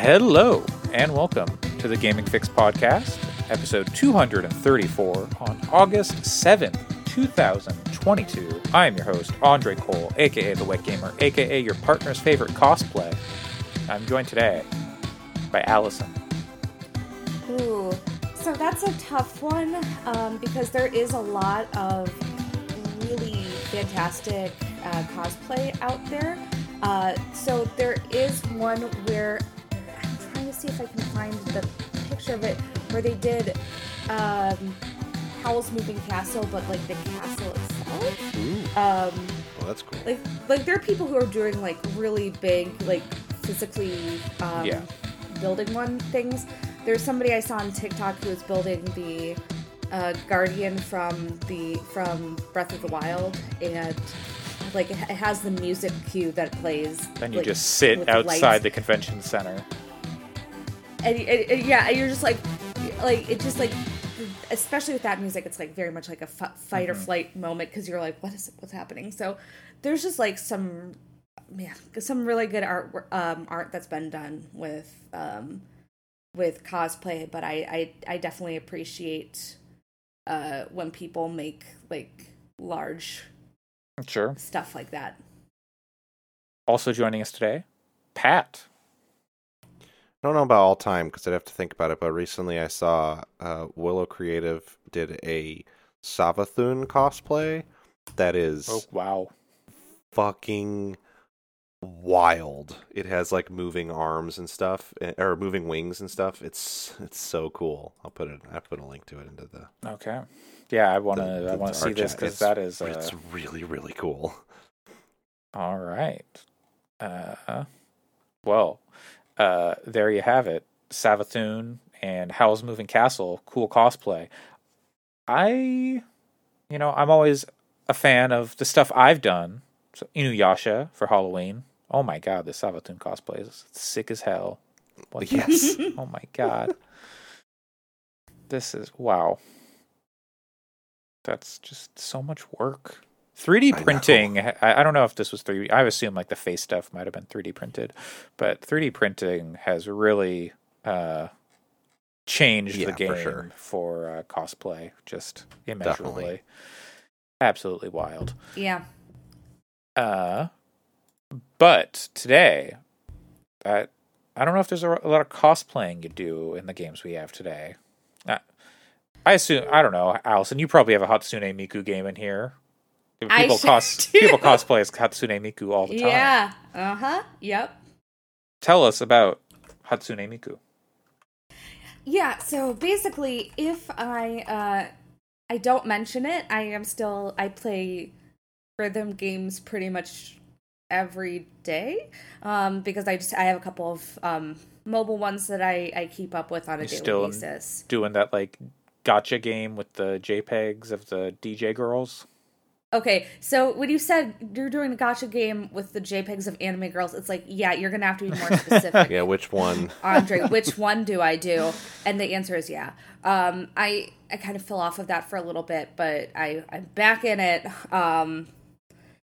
Hello, and welcome to the Gaming Fix Podcast, episode 234 on August 7th, 2022. I am your host, Andre Cole, aka The Wet Gamer, aka your partner's favorite cosplay. I'm joined today by Allison. Ooh, so that's a tough one um, because there is a lot of really fantastic uh, cosplay out there. Uh, so there is one where see if I can find the picture of it where they did um, Howl's Moving Castle, but like the castle itself. Ooh, Um, well, that's cool. like like there are people who are doing like really big like physically um, Yeah. building one things there's somebody i saw on tiktok who was building the uh, guardian from the from breath of the wild and like it it has the music cue that plays Then you like, just sit outside lights. the convention center. And, and- and yeah and you're just like like it just like especially with that music it's like very much like a f- fight or flight moment because you're like what is what's happening so there's just like some man some really good art um art that's been done with um with cosplay but i i, I definitely appreciate uh when people make like large Sure. stuff like that Also joining us today, Pat. I don't know about all time because I'd have to think about it, but recently I saw uh, Willow Creative did a Savathun cosplay that is Oh, wow. fucking wild. It has like moving arms and stuff, eh, or moving wings and stuff. It's it's so cool. I'll put it. I put a link to it into the. Okay. Yeah, I want to. I want to see this because that is. Uh, It's really really cool. All right. Uh, well, uh, there you have it. Savathun and Howl's Moving Castle, cool cosplay. I, you know, I'm always a fan of the stuff I've done. So Inuyasha for Halloween. Oh my god, the Savathun cosplay is sick as hell. What- Yes. oh my god. This is wow. That's just so much work. 3D I know. printing. I, I don't know if this was 3D. I assume like the face stuff might have been 3D printed, but 3D printing has really uh, changed Yeah, the for game sure. for uh, cosplay just immeasurably. Definitely. Absolutely wild. yeah Uh, but today, I, I don't know if there's a, a lot of cosplaying you do in the games we have today. Uh, I assume I don't know, Allison. You probably have a Hatsune Miku game in here. People cos do. people cosplay as Hatsune Miku all the time. yeah uh-huh yep Tell us about Hatsune Miku. Yeah, so basically if I uh I don't mention it, I am still I play rhythm games pretty much every day. Um because I just I have a couple of um mobile ones that I I keep up with on a You daily still- basis. Doing that like gacha game with the JPEGs of the DJ girls. Okay, so when you said you're doing a gacha game with the JPEGs of anime girls, it's like, yeah, you're gonna have to be more specific. Yeah, which one? Andre, which one do I do? And the answer is yeah. Um, I I kind of fell off of that for a little bit, but I I'm back in it. Um,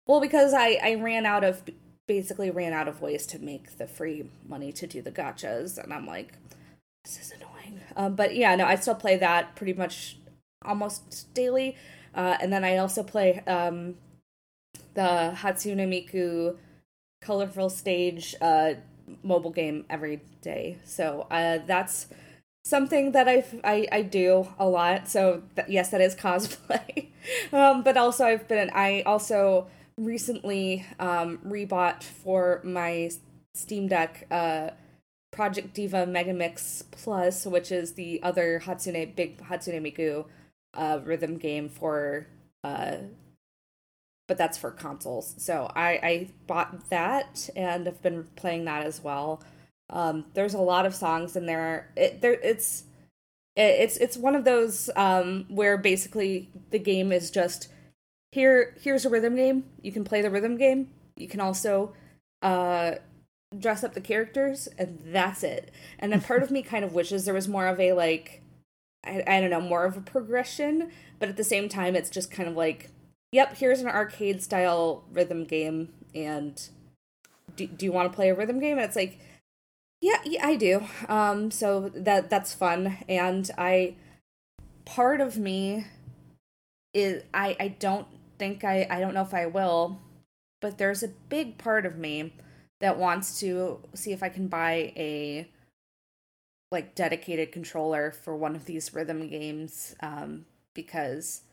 well, because I I ran out of basically ran out of ways to make the free money to do the gachas, and I'm like, this is annoying. Um, but yeah, no, I still play that pretty much almost daily. Uh, and then I also play um, the Hatsune Miku colorful stage uh, mobile game every day. So uh, that's something that I, I I do a lot. So th- yes, that is cosplay. um, but also I've been I also recently um, rebought for my Steam Deck uh, Project Diva Megamix Plus, which is the other Hatsune big Hatsune Miku uh, rhythm game for uh, but that's for consoles. So I, I bought that and I've been playing that as well. Um, there's a lot of songs in there. It there it's it, it's it's one of those um, where basically the game is just here. Here's a rhythm game. You can play the rhythm game. You can also uh, dress up the characters, and that's it. And a part of me kind of wishes there was more of a like I, I don't know more of a progression, but at the same time, it's just kind of like yep, here's an arcade style rhythm game, and do, do you want to play a rhythm game? And it's like, Yeah, yeah, I do. Um, so that that's fun, and I part of me is I I don't think I I don't know if I will, but there's a big part of me that wants to see if I can buy a like dedicated controller for one of these rhythm games um, because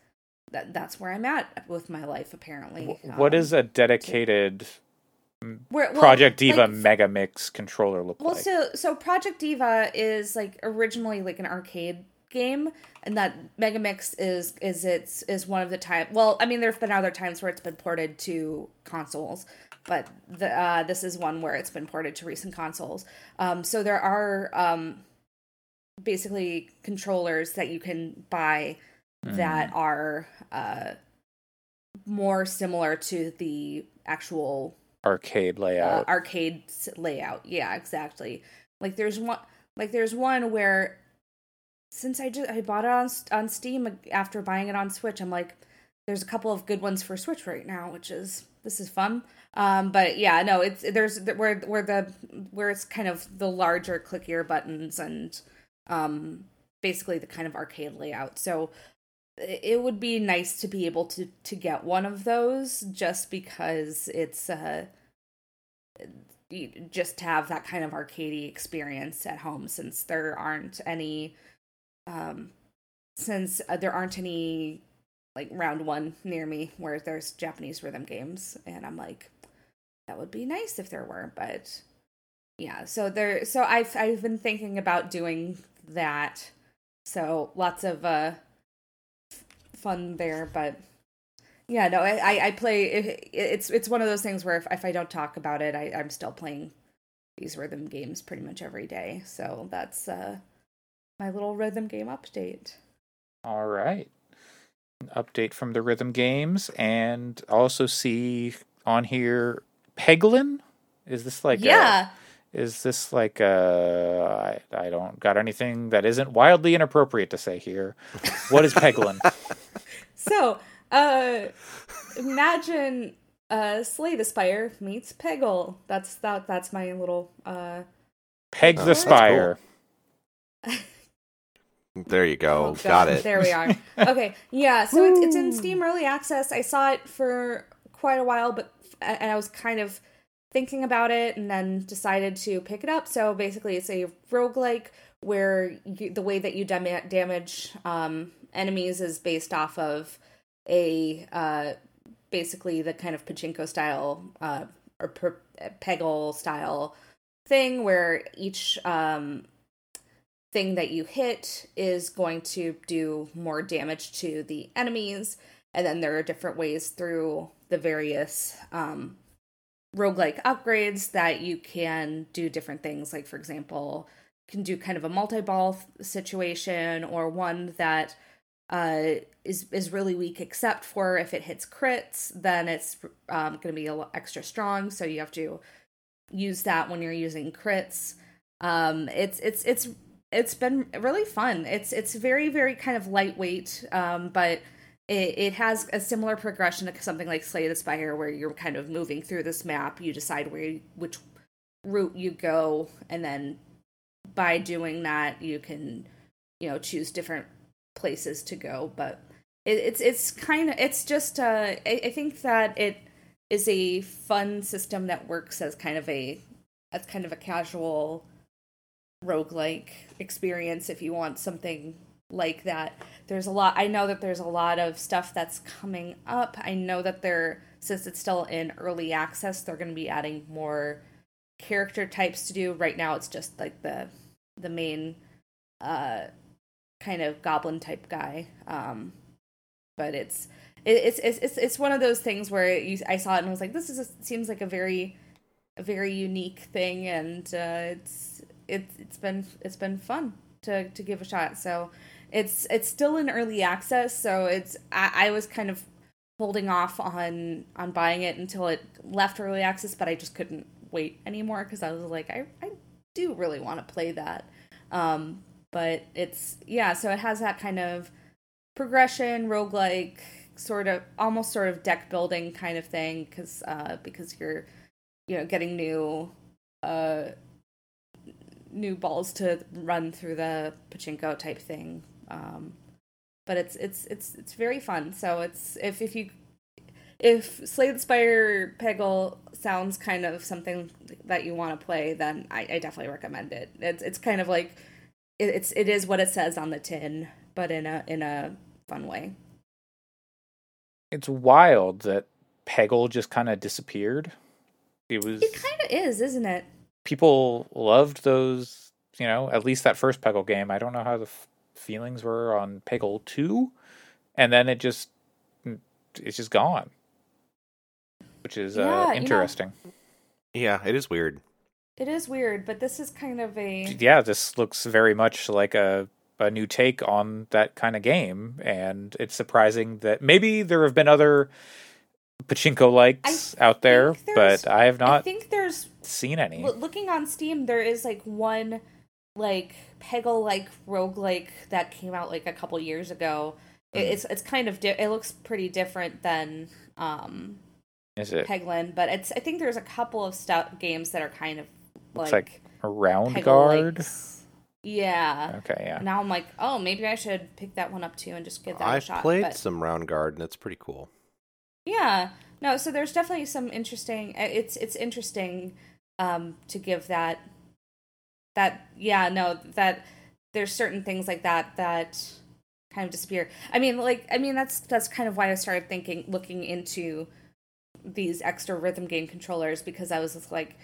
that that's where I'm at with my life apparently. What Um, is a dedicated where- well, Project Diva like, Mega Mix controller look Well, like? so so Project Diva is like originally like an arcade game, and that Megamix is is it's is one of the time. Well, I mean, there've been other times where it's been ported to consoles, but the uh, this is one where it's been ported to recent consoles. Um, so there are um, basically controllers that you can buy that are uh, more similar to the actual Arcade uh, layout. arcade layout. Yeah, exactly. Like there's one like there's one where since I just I bought it on on Steam after buying it on Switch, I'm like there's a couple of good ones for Switch right now, which is this is fun. Um but yeah, no, it's there's where where the where it's kind of the larger clickier buttons and um basically the kind of arcade layout. So it would be nice to be able to to get one of those just because it's uh just to have that kind of arcadey experience at home since there aren't any um since uh, there aren't any like round one near me where there's Japanese rhythm games and I'm like that would be nice if there were but yeah so there so I've I've been thinking about doing that so lots of uh fun there but yeah, no, I I- play. It, it's it's one of those things where if, if I don't talk about it, I I'm still playing these rhythm games pretty much every day. So that's uh my little rhythm game update. All right. An update from the rhythm games, and also see on here Peglin. Is this like a- yeah, is this like uh i don't got anything that isn't wildly inappropriate to say here. What is Peglin? so uh imagine uh Slay the Spire meets Peggle. That's that that's my little uh Peg Oh, the that's Spire. There you go. Oh, Got it. There we are. Okay, yeah. So it's it's in Steam Early Access. I saw it for quite a while, but and I was kind of thinking about it, and then decided to pick it up. So basically, it's a roguelike where you, the way that you dam- damage um, enemies is based off of a uh, basically the kind of pachinko style uh, or per- peggle style thing where each um, thing that you hit is going to do more damage to the enemies and then there are different ways through the various um roguelike upgrades that you can do different things. Like for example you can do kind of a multi-ball th- situation or one that uh is is really weak except for if it hits crits then it's um going to be a lot extra strong. So you have to use that when you're using crits. Um it's it's it's it's been really fun. It's it's very very kind of lightweight um but it, it has a similar progression to something like slay the spire where you're kind of moving through this map. You decide where you, which route you go and then by doing that you can you know choose different places to go. But it, it's it's kind of it's just uh I, I think that it is a fun system that works as kind of a as kind of a casual roguelike experience if you want something like that. There's a lot I know that there's a lot of stuff that's coming up. I know that they're since it's still in early access, they're going to be adding more character types to do. Right now it's just like the the main uh kind of goblin type guy. Um but it's it, it's it's it's it's one of those things where you I saw it and I was like this is a, seems like a very a very unique thing and uh it's it's it's been it's been fun to to give a shot. So it's it's still in early access, so it's I, I was kind of holding off on on buying it until it left early access, but I just couldn't wait anymore because I was like I I do really want to play that. Um but it's yeah, so it has that kind of progression roguelike sort of almost sort of deck building kind of thing because uh because you're you know getting new uh new balls to run through the pachinko type thing. Um, but it's it's it's it's very fun. So it's if if you if Slay the Spire Peggle sounds kind of something that you want to play, then I, I definitely recommend it. It's it's kind of like it, it's it is what it says on the tin, but in a in a fun way. It's wild that Peggle just kind of disappeared. It was It kind of is, isn't it? people loved those, you know, at least that first Peggle game. I don't know how the f- feelings were on Peggle 2 and then it just it's just gone. Which is Yeah, uh you know- interesting. Yeah, it is weird. It is weird, but this is kind of a yeah, this looks very much like a a new take on that kind of game, and it's surprising that maybe there have been other pachinko likes out there, but I have not I not think there's seen any. Looking on Steam, there is like one like Peggle like roguelike that came out like a couple years ago. It, Hmm. it's it's kind of di- it looks pretty different than um Is it Peglin, but it's I think there's a couple of stuff games that are kind of like, like a round Peggle guard? likes. Yeah. Okay, yeah. Now I'm like, oh, maybe I should pick that one up too and just give that a I've shot. played but- some Roundguard and it's pretty cool. Yeah. No, so there's definitely some interesting uh, it's it's interesting um to give that that yeah, no, that there's certain things like that that kind of disappear. I mean, like I mean that's that's kind of why I started thinking looking into these extra rhythm game controllers because I was just like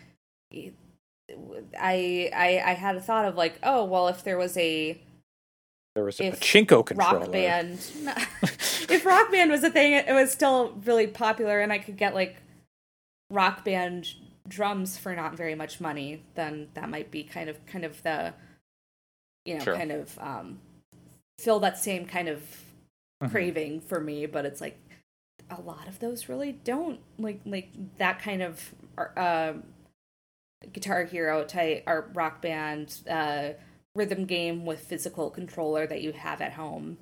I I I had a thought of like, oh, well if there was a There was a if pachinko controller. rock band if rock band was a thing it was still really popular and i could get like rock band drums for not very much money then that might be kind of kind of the you know Sure. kind of um fill that same kind of Mhm. craving for me but it's like a lot of those really don't like like that kind of uh, guitar hero type or rock band uh rhythm game with physical controller that you have at home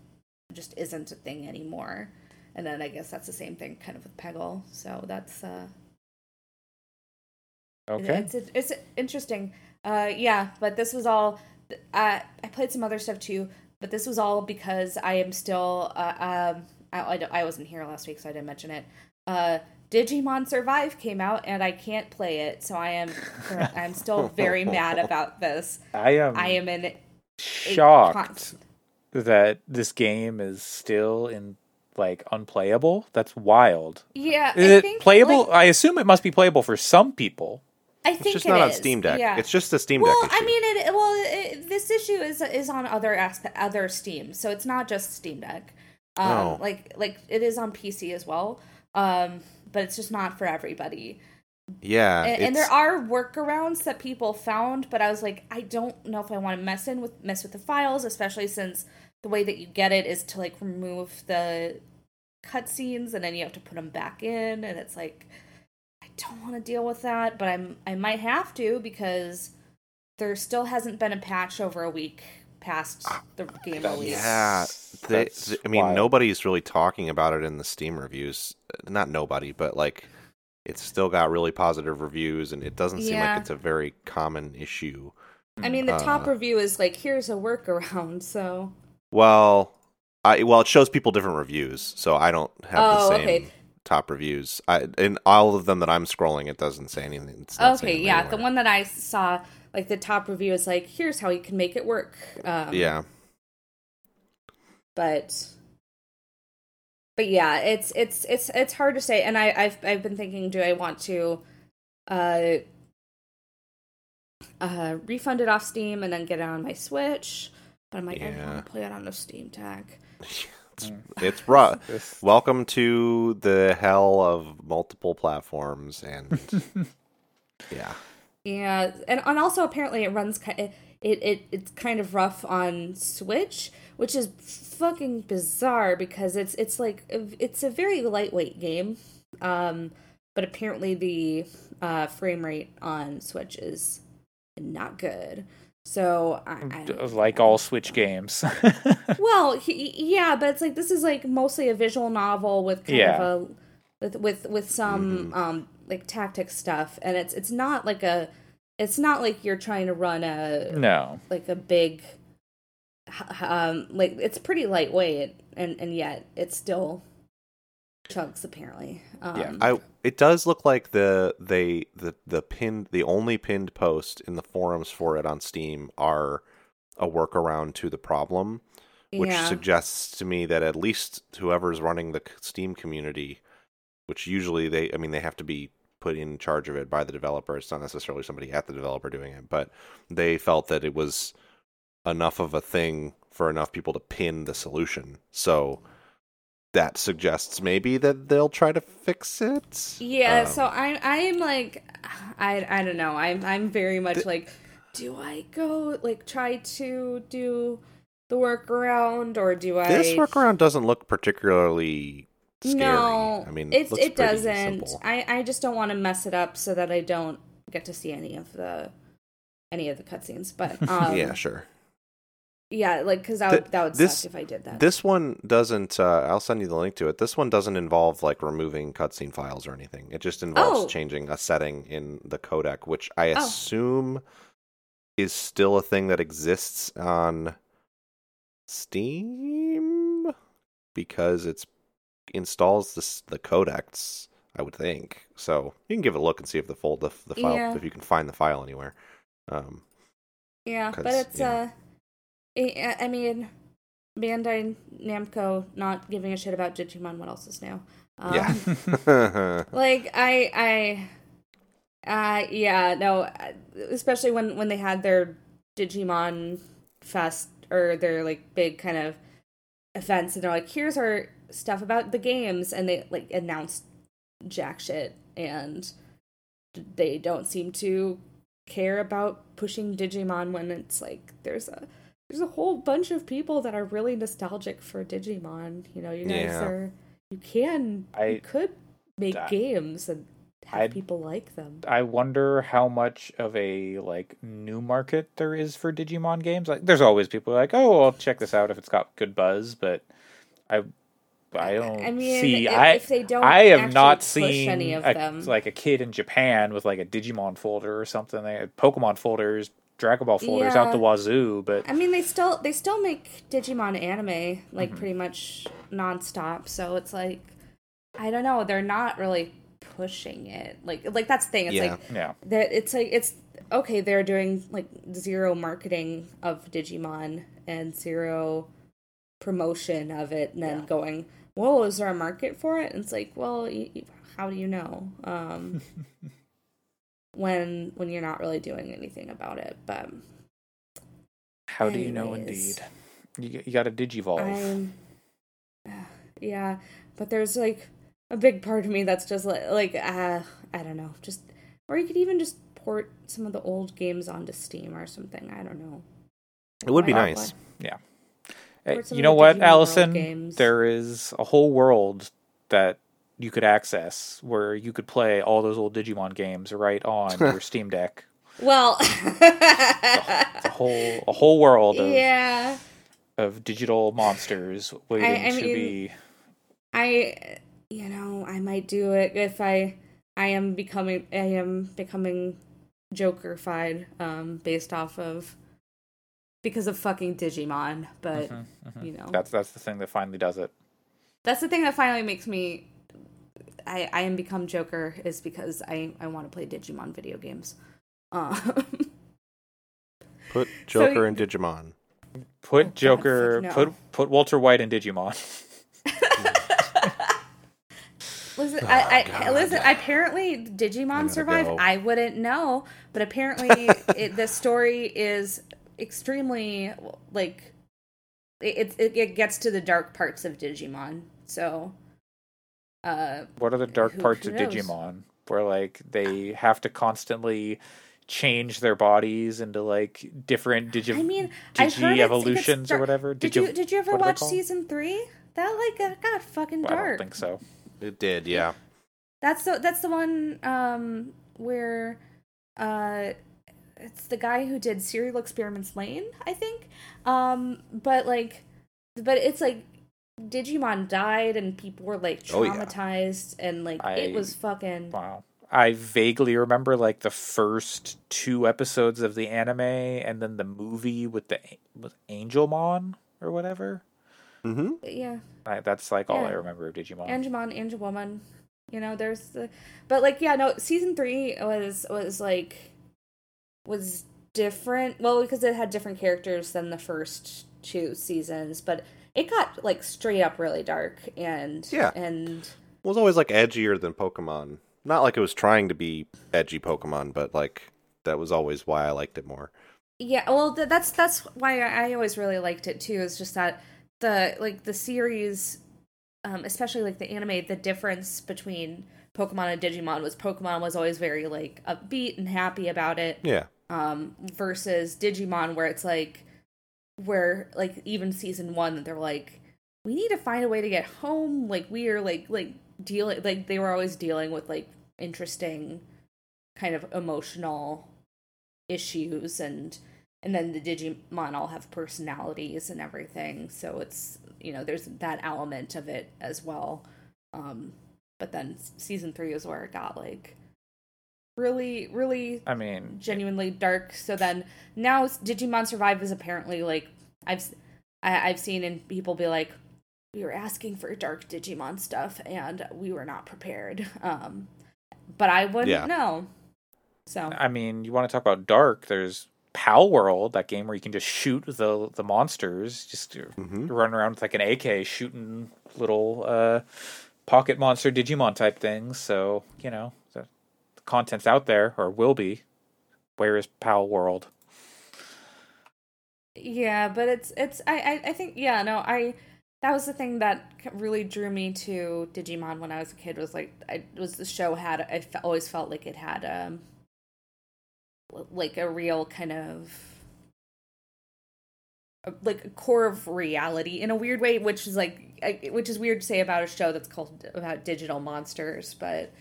just isn't a thing anymore. And then I guess that's the same thing kind of with Peggle. So that's uh Okay. it's it's interesting. Uh yeah, but this was all uh, I played some other stuff too, but this was all because I am still uh, um I, I, I wasn't here last week so I didn't mention it. Uh Digimon Survive came out and I can't play it, so I am I'm still very mad about this. I am I am in shocked that this game is still in like unplayable. That's wild. Yeah, Is I it think, playable? like, I assume it must be playable for some people. I It's think just it not on is, Steam Deck. Yeah. It's just a Steam well, Deck issue. I mean, it. Well, it, this issue is is on other aspect, other Steam, so it's not just Steam Deck. Um, Oh. like like it is on PC as well. Um, but it's just not for everybody. yeah, And, and there are workarounds that people found, but I was like, I don't know if I want to mess in with mess with the files, especially since the way that you get it is to like remove the cutscenes and then you have to put them back in, and it's like don't want to deal with that, but I'm I might have to because there still hasn't been a patch over a week past the game That's- release. Yeah, they, That's th- I mean, wild. nobody's really talking about it in the Steam reviews. Not nobody, but like, it's still got really positive reviews, and it doesn't seem Yeah. like it's a very common issue. I mean, the top Uh, review is like, here's a workaround, so Well, I well, it shows people different reviews, so I don't have Oh, the same okay. Top reviews. I in all of them that I'm scrolling, it doesn't say anything. Okay, saying yeah, anywhere. the one that I saw, like the top review is like, here's how you can make it work. Um, Yeah, but but yeah, it's it's it's it's hard to say, and I I've I've been thinking, do I want to uh uh refund it off Steam and then get it on my Switch? But I'm like, I Yeah. want to play it on a Steam Deck. it's it's rough. Welcome to the hell of multiple platforms, and yeah, Yeah, and and also apparently it runs kind it, it it's kind of rough on Switch, which is fucking bizarre because it's it's like it's a very lightweight game, um, but apparently the uh, frame rate on Switch is not good. So I, I like all Switch games. well, he, yeah, but it's like this is like mostly a visual novel with kind Yeah. of a with with with some Mm-hmm. um like tactic stuff, and it's it's not like a it's not like you're trying to run a No. like a big um like it's pretty lightweight and and yet it's still chunks apparently um Yeah, I it does look like the they the the pinned the only pinned post in the forums for it on Steam are a workaround to the problem, which yeah. suggests to me that at least whoever's running the Steam community, which usually they I mean they have to be put in charge of it by the developer. It's not necessarily somebody at the developer doing it, but they felt that it was enough of a thing for enough people to pin the solution. So that suggests maybe that they'll try to fix it. Yeah, Um, so I'm I'm like I I don't know. I'm I'm very much like do I go like try to do the workaround or do I this workaround doesn't look particularly scary. No. I mean, it's it doesn't. simple. I I just don't want to mess it up so that I don't get to see any of the any of the cutscenes. But um yeah, sure. Yeah, like cuz that would that would this- suck if I did that. This one doesn't. Uh, I'll send you the link to it. This one doesn't involve like removing cutscene files or anything. It just involves Oh. changing a setting in the codec, which I Oh. assume is still a thing that exists on Steam because it's installs this the codecs. I would think so. You can give it a look and see if the fold the, the file Yeah. if you can find the file anywhere. Um, yeah, but it's yeah. uh I I mean Bandai Namco not giving a shit about Digimon what else is new. Um, yeah. like i i uh yeah no uh, especially when when they had their digimon fest or their like big kind of events and they're like here's our stuff about the games and they like announced jack shit and they don't seem to care about pushing digimon when it's like there's a there's a whole bunch of people that are really nostalgic for digimon you know you guys Yeah. are you can I- you could make I- games and have I'd- people like them I wonder how much of a like new market there is for Digimon games. Like, there's always people like, "Oh, I'll check this out if it's got good buzz," but I, I don't I mean, see. if, I if they don't, I have not seen any of a- them. like a kid in Japan with like a Digimon folder or something. They had Pokemon folders, Dragon Ball folders out the wazoo. But I mean, they still they still make Digimon anime like Mm-hmm. pretty much nonstop. So it's like I don't know. They're not really pushing it. Like like that's the thing. It's Yeah. like yeah, that. It's like it's okay. They're doing like zero marketing of Digimon and zero promotion of it, and then Yeah. going, "Whoa, is there a market for it?" And it's like, well, how do you know? Um, when when you're not really doing anything about it, but. how do you know? Indeed, you you got to digivolve. I'm, yeah, but there's like a big part of me that's just like, like uh, I don't know, just or you could even just port some of the old games onto Steam or something. I don't know. it would be nice. Or some you know what, Allison? There is a whole world that you could access where you could play all those old Digimon games right on your Steam Deck. Well, It's a whole a whole world of, yeah, of digital monsters waiting I to mean- be. I you know I might do it if I I am becoming I am becoming Jokerfied um based off of because of fucking Digimon, but Mhm, mhm. you know That's that's the thing that finally does it. that's the thing that finally makes me I I am become Joker is because I I want to play Digimon video games. Um, Put Joker you- and Digimon. Put Oh, Joker, fuck no. put put Walter White in Digimon. listen, Oh, I, I God. listen. Apparently, Digimon gotta survived. go. I wouldn't know, but apparently, it, the story is extremely like it, it it gets to the dark parts of Digimon. So, uh, What are the dark Who- parts who of? Digimon where like they have to constantly change their bodies into like different digi I mean, I've heard digi evolutions it's or whatever? Did Digi- you did you ever what are they watch season three? That like got, got fucking Well, I dark. don't think so. It did, yeah. That's the that's the one um where uh it's the guy who did Serial Experiments Lain, I think. Um but like but it's like Digimon died and people were like Oh, yeah. traumatized and like I- it was fucking Wow. I vaguely remember like the first two episodes of the anime and then the movie with the with Angelmon or whatever. Mm-hmm. Yeah. I, that's like all I remember of Digimon. Angelmon, Angelwoman. You know, there's the but like yeah, no, season three was was like was different. Well, because it had different characters than the first two seasons, but it got like straight up really dark and Yeah. and It was always like edgier than Pokemon. Not like it was trying to be edgy Pokemon, but like that was always why I liked it more. Yeah, well, th- that's that's why I I always really liked it too. Is just that the like the series, um, especially like the anime, the difference between Pokemon and Digimon was Pokemon was always very like upbeat and happy about it, Yeah. um, versus Digimon where it's like where like even season one they're like we need to find a way to get home. Like we are like like dealing like they were always dealing with like interesting kind of emotional issues and and then the digimon all have personalities and everything so it's you know there's that element of it as well um but then season three is where it got like really really I mean, genuinely dark so then now digimon survive is apparently like i've I've seen and people be like we were asking for dark digimon stuff and we were not prepared um but i wouldn't Yeah. know so I mean, you want to talk about dark? There's Palworld, that game where you can just shoot the the monsters, just Mhm. run around with like an AK shooting little uh, pocket monster Digimon type things. So you know the, the content's out there or will be. Where is Palworld? Yeah, but it's it's I, I I think yeah no I that was the thing that really drew me to Digimon when I was a kid was like I was the show had I always felt like it had um like a real kind of like a core of reality in a weird way which is like which is weird to say about a show that's called about digital monsters but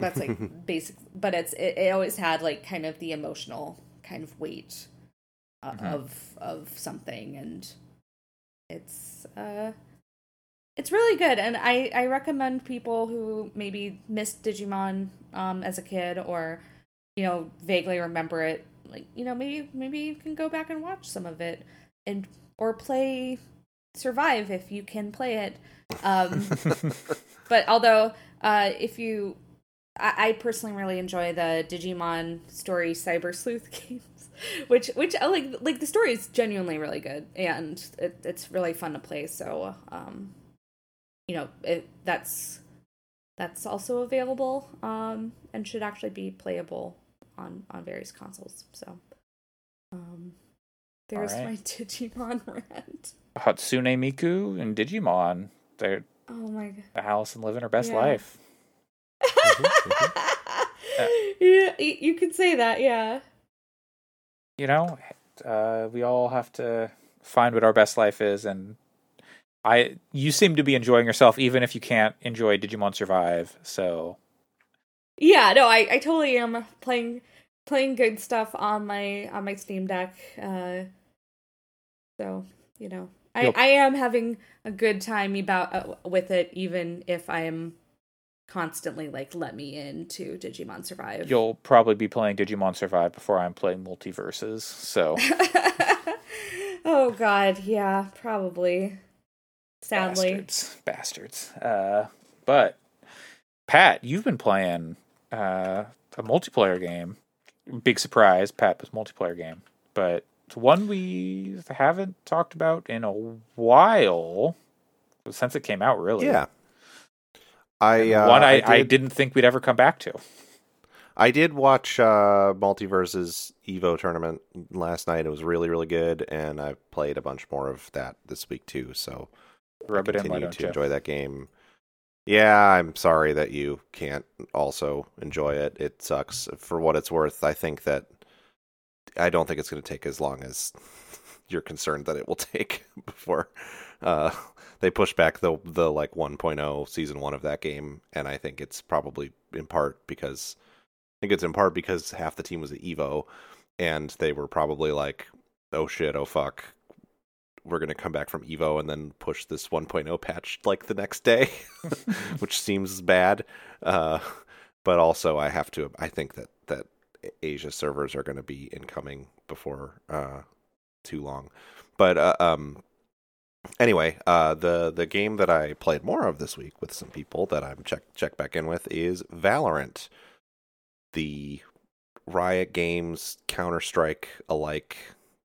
but that's like basic but it's it, it always had like kind of the emotional kind of weight uh, Mhm. of of something. And it's uh it's really good. And i i recommend people who maybe missed digimon um as a kid or you know vaguely remember it like you know maybe maybe you can go back and watch some of it and or play survive if you can play it. Um but although uh if you I, I personally really enjoy the digimon story cyber sleuth games which which I like like the story is genuinely really good and it, it's really fun to play so um you know it that's that's also available um and should actually be playable on on various consoles so um there's Alright. my digimon rant Hatsune Miku and Digimon. They're oh my god Allison living her best Yeah. life. yeah y- you could say that yeah You know, uh, we all have to find what our best life is, and I. You seem to be enjoying yourself, even if you can't enjoy Digimon Survive. So Yeah, no, I, I totally am playing playing good stuff on my on my Steam Deck. Uh, so you know, I You'll- I am having a good time about uh, with it, even if I am constantly like let me into Digimon Survive. you'll probably be playing Digimon Survive before I'm playing MultiVersus. So oh God, yeah, probably. Sadly, bastards, bastards. Uh, but Pat, you've been playing uh, a multiplayer game. Big surprise, Pat was multiplayer game, but it's one we haven't talked about in a while since it came out. Really, Yeah. I uh, one I, I, I, did, didn't think we'd ever come back to. I did watch uh, MultiVersus's Evo tournament last night. It was really really good, and I've played a bunch more of that this week too. So Rub it in, why continue don't to you? enjoy that game. Yeah, I'm sorry that you can't also enjoy it. It sucks. For what it's worth, I think that I don't think it's going to take as long as you're concerned that it will take before uh, they pushed back the the like 1.0 season one of that game, and I think it's probably in part because I think it's in part because half the team was at Evo, and they were probably like, "Oh shit, oh fuck, we're gonna come back from Evo and then push this 1.0 patch like the next day," which seems bad. Uh, but also I have to. I think that that Asia servers are going to be incoming before uh, too long. But uh, um, anyway, uh, the the game that I played more of this week with some people that I'm check check back in with is Valorant, the Riot Games Counter Strike alike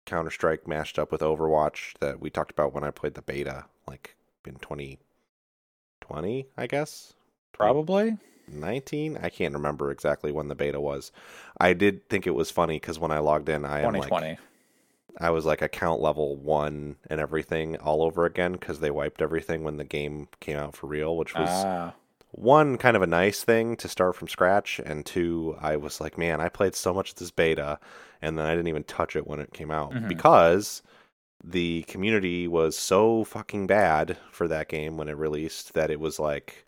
Counter Strike mashed up with Overwatch that we talked about when I played the beta, like in 2020, I guess. Probably. 19 i can't remember exactly when the beta was i did think it was funny because when i logged in i am 2020. like i was like account level one and everything all over again because they wiped everything when the game came out for real which was ah, one kind of a nice thing to start from scratch and two i was like man i played so much of this beta and then i didn't even touch it when it came out Mhm. because the community was so fucking bad for that game when it released that it was like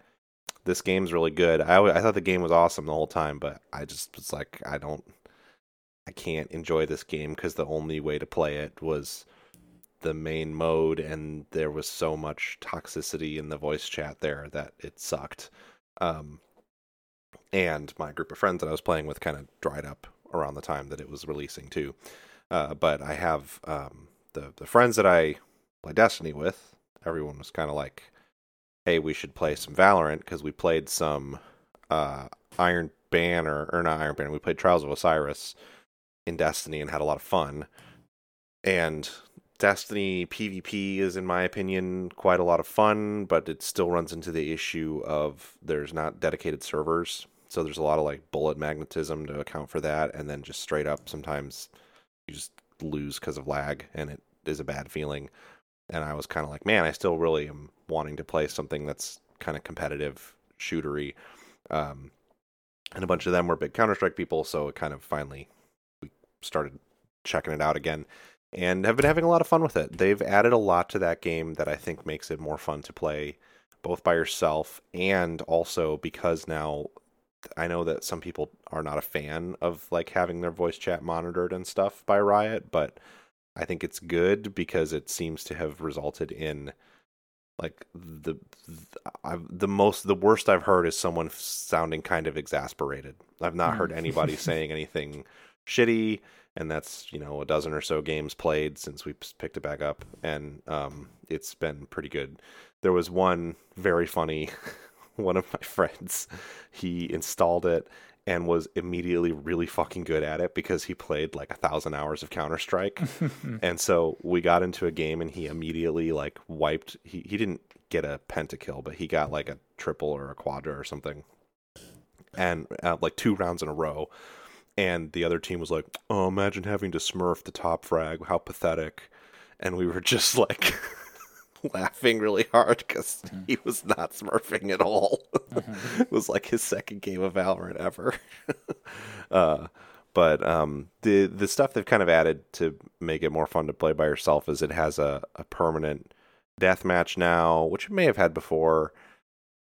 this game's really good i, I thought the game was awesome the whole time but i just was like i don't i can't enjoy this game because the only way to play it was the main mode and there was so much toxicity in the voice chat there that it sucked. Um, and my group of friends that i was playing with kind of dried up around the time that it was releasing too. Uh, but i have um, the, the friends that i play destiny with everyone was kind of like hey we should play some valorant because we played some uh, iron banner or not iron banner we played trials of osiris in destiny and had a lot of fun and Destiny PvP is, in my opinion, quite a lot of fun, but it still runs into the issue of there's not dedicated servers. So there's a lot of like bullet magnetism to account for that. And then just straight up, sometimes you just lose because of lag, and it is a bad feeling. And I was kind of like, man, I still really am wanting to play something that's kind of competitive, shootery. Um, and a bunch of them were big Counter Strike people, so it kind of finally started checking it out again and have been having a lot of fun with it. They've added a lot to that game that I think makes it more fun to play both by yourself and also because now I know that some people are not a fan of like having their voice chat monitored and stuff by Riot, but I think it's good because it seems to have resulted in like the the, I've, the most the worst I've heard is someone sounding kind of exasperated. I've not heard mm. anybody saying anything shitty and that's you know a dozen or so games played since we picked it back up and um, it's been pretty good. There was one very funny one of my friends he installed it and was immediately really fucking good at it because he played like a thousand hours of counter-strike. And so we got into a game and he immediately like wiped he, he didn't get a pentakill but he got like a triple or a quadra or something. And uh, like two rounds in a row and the other team was like, "Oh, imagine having to smurf the top frag. How pathetic!" And we were just like laughing really hard because he was not smurfing at all. it was like his second game of Valorant ever. uh, but um, the the stuff they've kind of added to make it more fun to play by yourself is it has a, a permanent death match now, which it may have had before.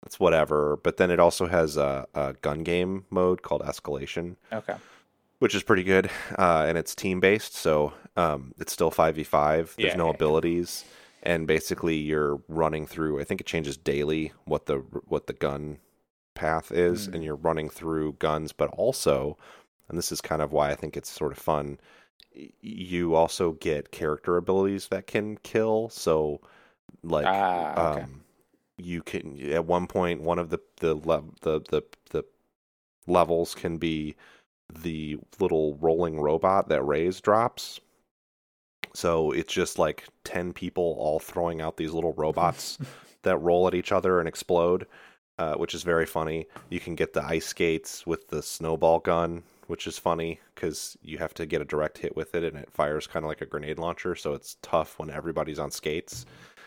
That's whatever. But then it also has a, a gun game mode called Escalation okay. Which is pretty good. Uh, and it's team based, so um, it's still five v five. There's Yeah, no abilities, and basically you're running through. I think it changes daily what the what the gun path is, Mm. and you're running through guns, but also, and this is kind of why I think it's sort of fun. You also get character abilities that can kill. So, like, Ah, okay. um, you can at one point one of the the le- the the the levels can be the little rolling robot that Raze drops. So it's just like 10 people all throwing out these little robots that roll at each other and explode, uh, which is very funny. You can get the ice skates with the snowball gun, which is funny because you have to get a direct hit with it and it fires kind of like a grenade launcher. So it's tough when everybody's on skates.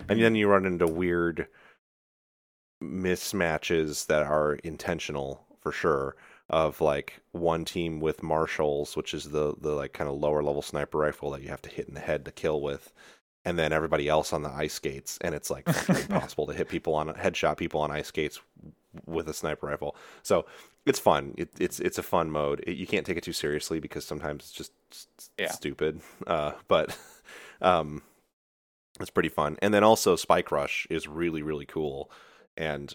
And then you run into weird mismatches that are intentional for sure of like one team with marshals which is the the like kind of lower level sniper rifle that you have to hit in the head to kill with and then everybody else on the ice skates and it's like impossible to hit people on headshot people on ice skates with a sniper rifle. So it's fun. It, it's it's a fun mode. It, you can't take it too seriously because sometimes it's just s- Yeah. stupid. Uh but um it's pretty fun. And then also spike rush is really really cool. And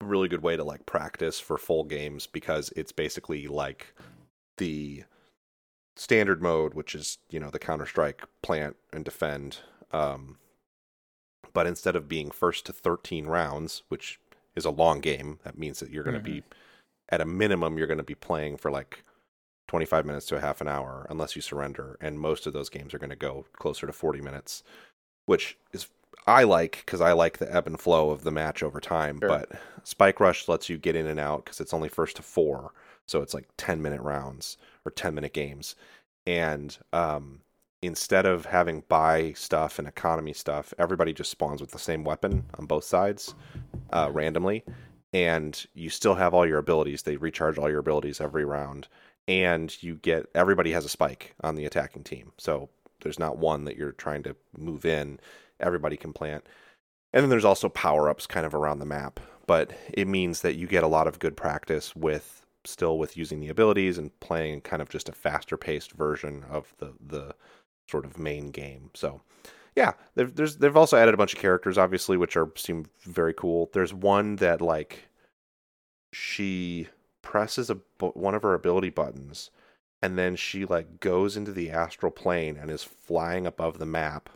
really good way to like practice for full games because it's basically like the standard mode, which is you know the Counter Strike plant and defend. Um, but instead of being first to 13 rounds, which is a long game, that means that you're going to be at a minimum you're going to be playing for like 25 minutes to a half an hour unless you surrender and most of those games are going to go closer to 40 minutes which is I like because I like the ebb and flow of the match over time. Sure. But Spike Rush lets you get in and out because it's only first to four, so it's like ten minute rounds or ten minute games. And um, instead of having buy stuff and economy stuff, everybody just spawns with the same weapon on both sides uh, randomly, and you still have all your abilities. They recharge all your abilities every round, and you get everybody has a spike on the attacking team. So there's not one that you're trying to move in everybody can plant. And then there's also power ups kind of around the map, but it means that you get a lot of good practice with still with using the abilities and playing kind of just a faster paced version of the the sort of main game. So yeah, they've, there's they've also added a bunch of characters, obviously, which are seem very cool. There's one that like she presses a one of her ability buttons, and then she like goes into the astral plane and is flying above the map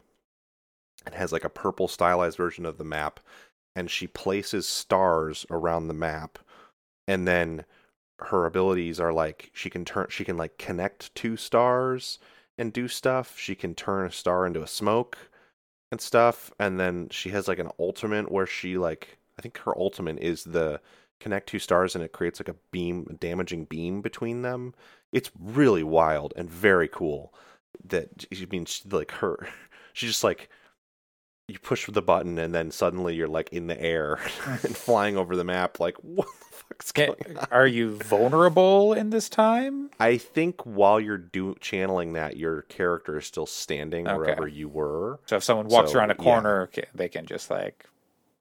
it has like a purple stylized version of the map and she places stars around the map and then her abilities are like she can turn she can like connect two stars and do stuff. She can turn a star into a smoke and stuff and then she has like an ultimate where she like i think her ultimate is the connect two stars and it creates like a beam a damaging beam between them. It's really wild and very cool that i mean she, like her she just like you push the button and then suddenly you're like in the air and flying over the map like what the fuck's Can, going on are you vulnerable in this time? i think while you're do channeling that your character is still standing Okay. wherever you were So if someone walks So, around a yeah. corner, ca- they can just like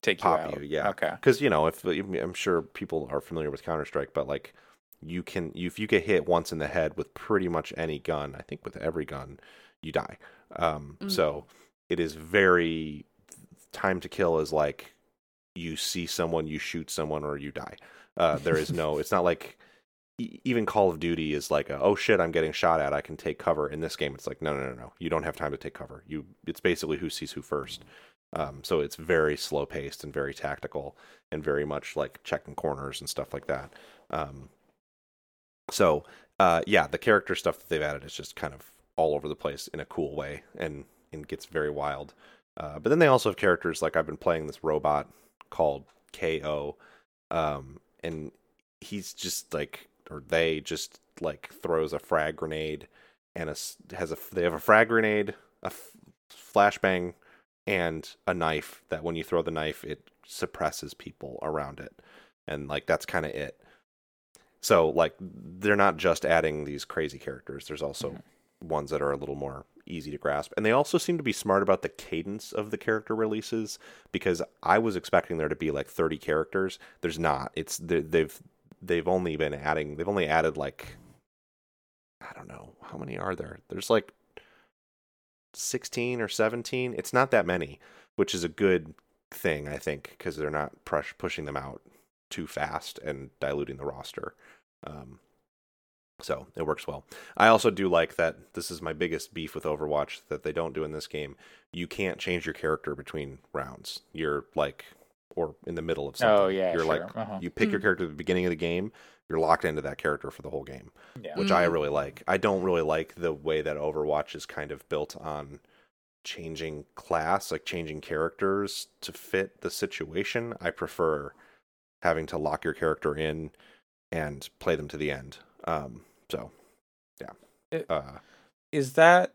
take you pop out. you yeah Okay. because you know if i'm sure people are familiar with counter-strike but like you can if you get hit once in the head with pretty much any gun i think with every gun you die um Mm. so it is very time to kill is like you see someone you shoot someone or you die. Uh there is no it's not like even call of duty is like a, oh shit i'm getting shot at i can take cover. In this game it's like no no no no you don't have time to take cover. You it's basically who sees who first. Um, so it's very slow paced and very tactical and very much like checking corners and stuff like that. Um, so uh, yeah, the character stuff that they've added is just kind of all over the place in a cool way. And and gets very wild. Uh, but then they also have characters like I've been playing this robot called KAY/O, um, and he's just like or they just like throws a frag grenade and a has a they have a frag grenade, a f- flashbang, and a knife that when you throw the knife it suppresses people around it and like that's kind of it so like they're not just adding these crazy characters there's also Mhm. ones that are a little more easy to grasp. And they also seem to be smart about the cadence of the character releases because i was expecting there to be like 30 characters. There's not. It's they- they've they've only been adding they've only added like i don't know how many are there? There's like 16 or 17 it's not that many which is a good thing i think because they're not prush- pushing them out too fast and diluting the roster. Um, so it works well i also do like that this is my biggest beef with overwatch that they don't do in this game you can't change your character between rounds you're like or in the middle of something Oh yeah, you're sure. like uh-huh. you pick your Mm. character at the beginning of the game you're locked into that character for the whole game yeah. which I Mm. really like. I don't really like the way that Overwatch is kind of built on changing class, like changing characters to fit the situation. I prefer having to lock your character in and play them to the end. Um, so, yeah. It- Uh, Is that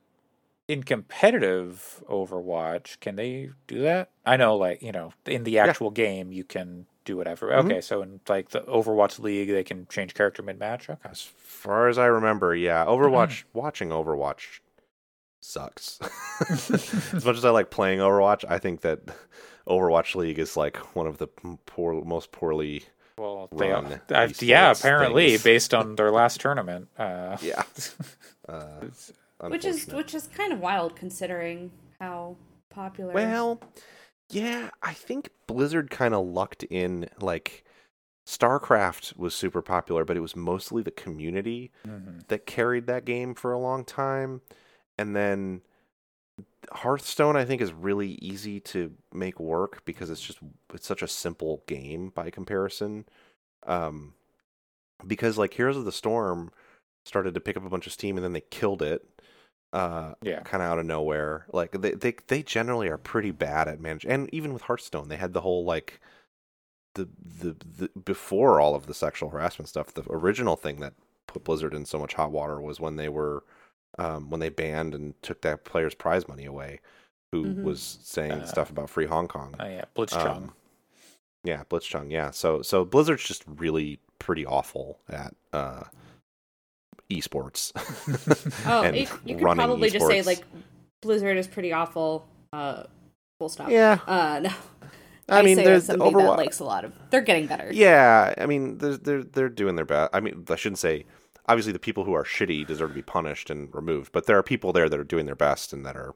in competitive Overwatch? Can they do that? I know, like you know, in the actual game, you can do whatever. Mhm. Okay, so in like the Overwatch League, they can change character mid match. Okay, as far as I remember, yeah, Overwatch, watching Overwatch sucks. as much as I like playing Overwatch, I think that Overwatch League is like one of the poor, most poorly well, they Run are, uh, esports yeah, apparently things. based on their last tournament. Uh, Yeah. Uh, which is which is kind of wild considering how popular. well, yeah, I think Blizzard kind of lucked in like StarCraft was super popular, but it was mostly the community Mhm. that carried that game for a long time. And then Hearthstone, I think, is really easy to make work because it's just it's such a simple game by comparison. Um, because like Heroes of the Storm started to pick up a bunch of steam and then they killed it. Uh, Yeah. kind of out of nowhere. Like they, they they generally are pretty bad at managing. And even with Hearthstone, they had the whole like the, the the before all of the sexual harassment stuff. The original thing that put Blizzard in so much hot water was when they were um, when they banned and took that player's prize money away, who Mhm. was saying Uh, stuff about free Hong Kong. Oh yeah, Blitzchung. Um, yeah, Blitzchung. Yeah, so so Blizzard's just really pretty awful at uh, esports. Oh, and you, you could running probably just say like Blizzard is pretty awful. Uh, full stop. yeah, Uh, no. I, mean, there's as somebody Overwatch. that likes a lot of. They're getting better. Yeah, I mean, they're they're they're doing their best. I mean, I shouldn't say. Obviously, the people who are shitty deserve to be punished and removed, but there are people there that are doing their best and that are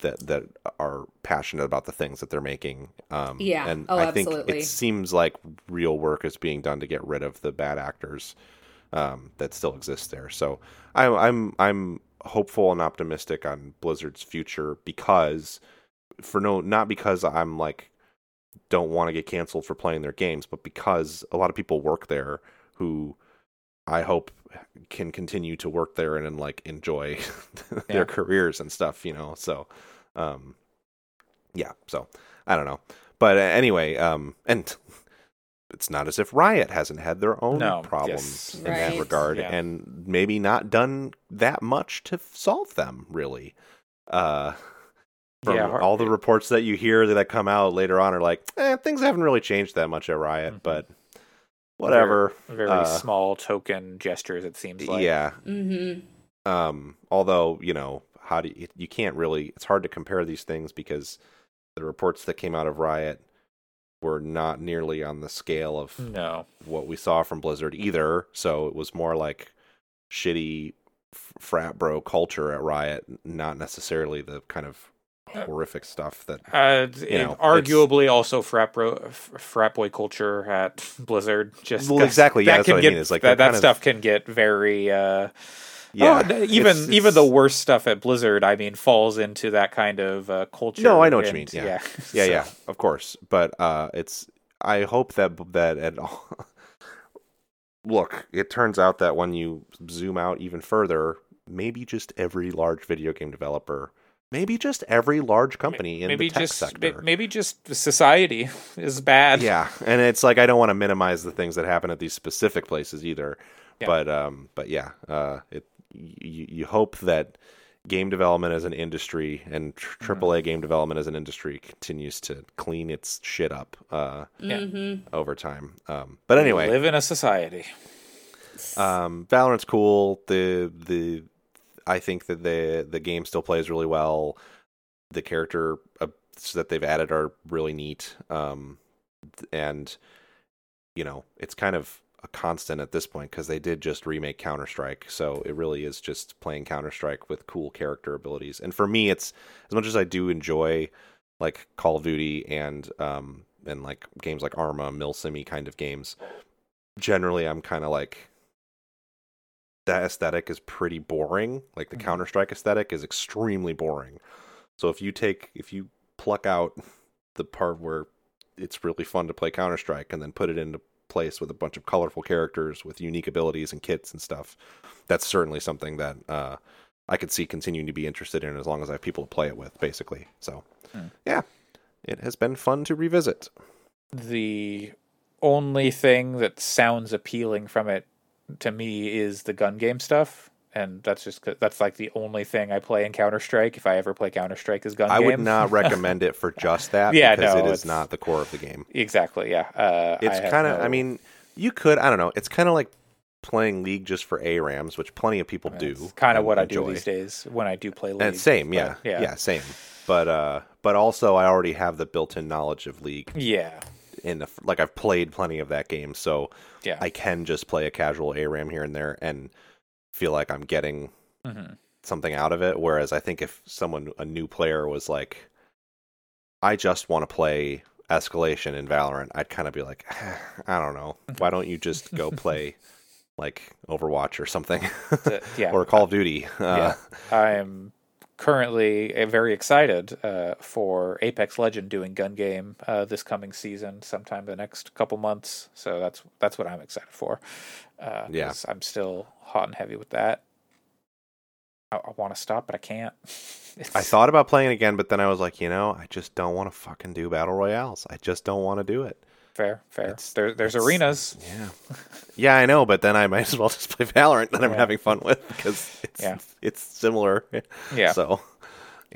that that are passionate about the things that they're making. Um, Yeah. and Oh, I think absolutely. it seems like real work is being done to get rid of the bad actors um, that still exist there. So I'm I'm I'm hopeful and optimistic on Blizzard's future because for no not because I'm like don't want to get canceled for playing their games, but because a lot of people work there who I hope can continue to work there and, and like enjoy their Yeah. careers and stuff, you know. So, um, yeah. So I don't know, but uh, anyway, um, and it's not as if Riot hasn't had their own No, problems yes. in that regard, Yeah. and maybe not done that much to solve them really. Uh, from Yeah, all the reports that you hear that come out later on are like, eh, things haven't really changed that much at Riot, Mhm. but whatever. Very uh, small token gestures. It seems like. yeah. Mm-hmm. Um, although you know how do you, you can't really. It's hard to compare these things because the reports that came out of Riot were not nearly on the scale of No. what we saw from Blizzard either. So it was more like shitty frat bro culture at Riot, not necessarily the kind of horrific stuff that. Uh, You know, arguably also frat bro, frat boy culture at Blizzard. Just Well, exactly, yeah, that that's can what I get, mean, is, like, that, that kind of- stuff can get very. Uh, Yeah, oh, even it's- even the worst stuff at Blizzard, I mean, falls into that kind of uh, culture. No, I know what you mean, yeah. yeah, yeah, So, yeah, of course. But uh, it's. I hope that that at all. Look, it turns out that when you zoom out even further, maybe just every large video game developer, maybe just every large company in maybe the tech just sector. maybe just society is bad. yeah, and it's like I don't want to minimize the things that happen at these specific places either. Yeah. But um, but yeah, uh, it you, you hope that game development as an industry and tr- Mm-hmm. AAA game development as an industry continues to clean its shit up uh, Yeah. Mm-hmm. over time. Um, but anyway, live in a society. um, Valorant's cool. The the I think that the the game still plays really well. The character uh, that they've added are really neat. Um, and you know, it's kind of a constant at this point because they did just remake Counter Strike, so it really is just playing Counter Strike with cool character abilities. And for me, it's as much as I do enjoy like Call of Duty and um and like games like Arma, Milsimi kind of games. Generally, I'm kind of like that aesthetic is pretty boring. Like the Mhm. Counter Strike aesthetic is extremely boring. So if you take if you pluck out the part where it's really fun to play Counter Strike and then put it into place with a bunch of colorful characters with unique abilities and kits and stuff, that's certainly something that uh, I could see continuing to be interested in as long as I have people to play it with, basically. So, Hmm. yeah, it has been fun to revisit. the only thing that sounds appealing from it to me is the gun game stuff and that's just that's like the only thing I play in Counter Strike if I ever play Counter Strike is gun I game. would not recommend it for just that Yeah, because no, it is not the core of the game. exactly yeah uh, It's kind of, I mean, you could, I don't know, it's kind of like playing League just for ARAMs, which plenty of people do. kind of what I do these days when I do play League. And same, yeah, yeah, yeah, same. But uh, but also I already have the built-in knowledge of League yeah, in the like I've played plenty of that game, so yeah. I can just play a casual ARAM here and there and feel like I'm getting Mhm. something out of it. Whereas I think if someone a new player was like, I just want to play escalation in Valorant, I'd kind of be like, I don't know, why don't you just go play like Overwatch or something, The- yeah. or Call of Duty? Uh, yeah. I'm currently uh, very excited uh, for Apex Legend doing gun game uh, this coming season, sometime the next couple months. So that's that's what I'm excited for. Uh, Yeah. I'm still hot and heavy with that. I, I want to stop, but I can't. I thought about playing it again, but then I was like, you know, I just don't want to fucking do battle royales. I just don't want to do it. Fair, fair. It's- there, there's it's- arenas. Yeah, yeah, I know, but then I might as well just play Valorant that I'm Yeah. having fun with because it's Yeah. it's similar. Yeah. So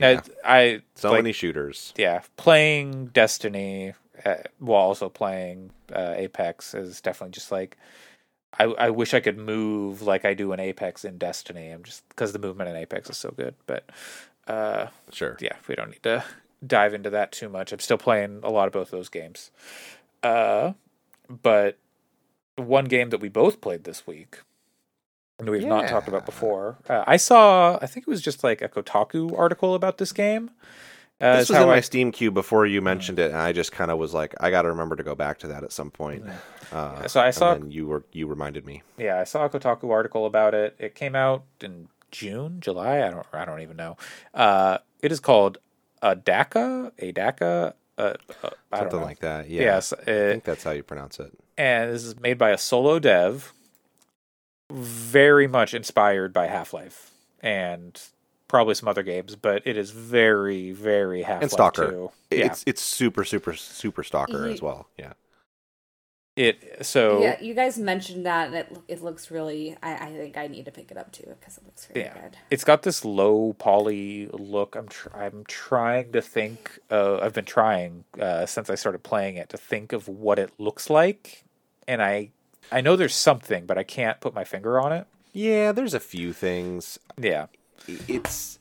I- yeah. I so like, many shooters. yeah, playing Destiny uh, while also playing uh, Apex is definitely just like I, I wish I could move like I do in Apex in Destiny. I'm just because the movement in Apex is so good, but uh, Sure. yeah, we don't need to dive into that too much. I'm still playing a lot of both those games. Uh, but one game that we both played this week, and we've not talked about before. Uh, I saw, I think it was just like a Kotaku article about this game. Uh, This was how in I- my Steam queue before you mentioned it, and I just kind of was like, I got to remember to go back to that at some point. Uh, So I and saw- then you were you reminded me. yeah, I saw a Kotaku article about it. It came out in June, July. I don't, I don't even know. Uh, it is called Adaka, Adaka. Uh, uh, Something know. like that. Yeah. Yes, I think that's how you pronounce it. and this is made by a solo dev, very much inspired by Half Life and probably some other games, but it is very, very Half Life And Stalker. 2. Yeah, It's it's super super super stalker Ye- as well. Yeah. It so Yeah, you guys mentioned that, and it it looks really. I, I think I need to pick it up too because it looks really Yeah. good. it's got this low poly look. I'm tr- I'm trying to think. Uh, I've been trying uh, since I started playing it to think of what it looks like, and I I know there's something, but I can't put my finger on it. Yeah, there's a few things. Yeah, It's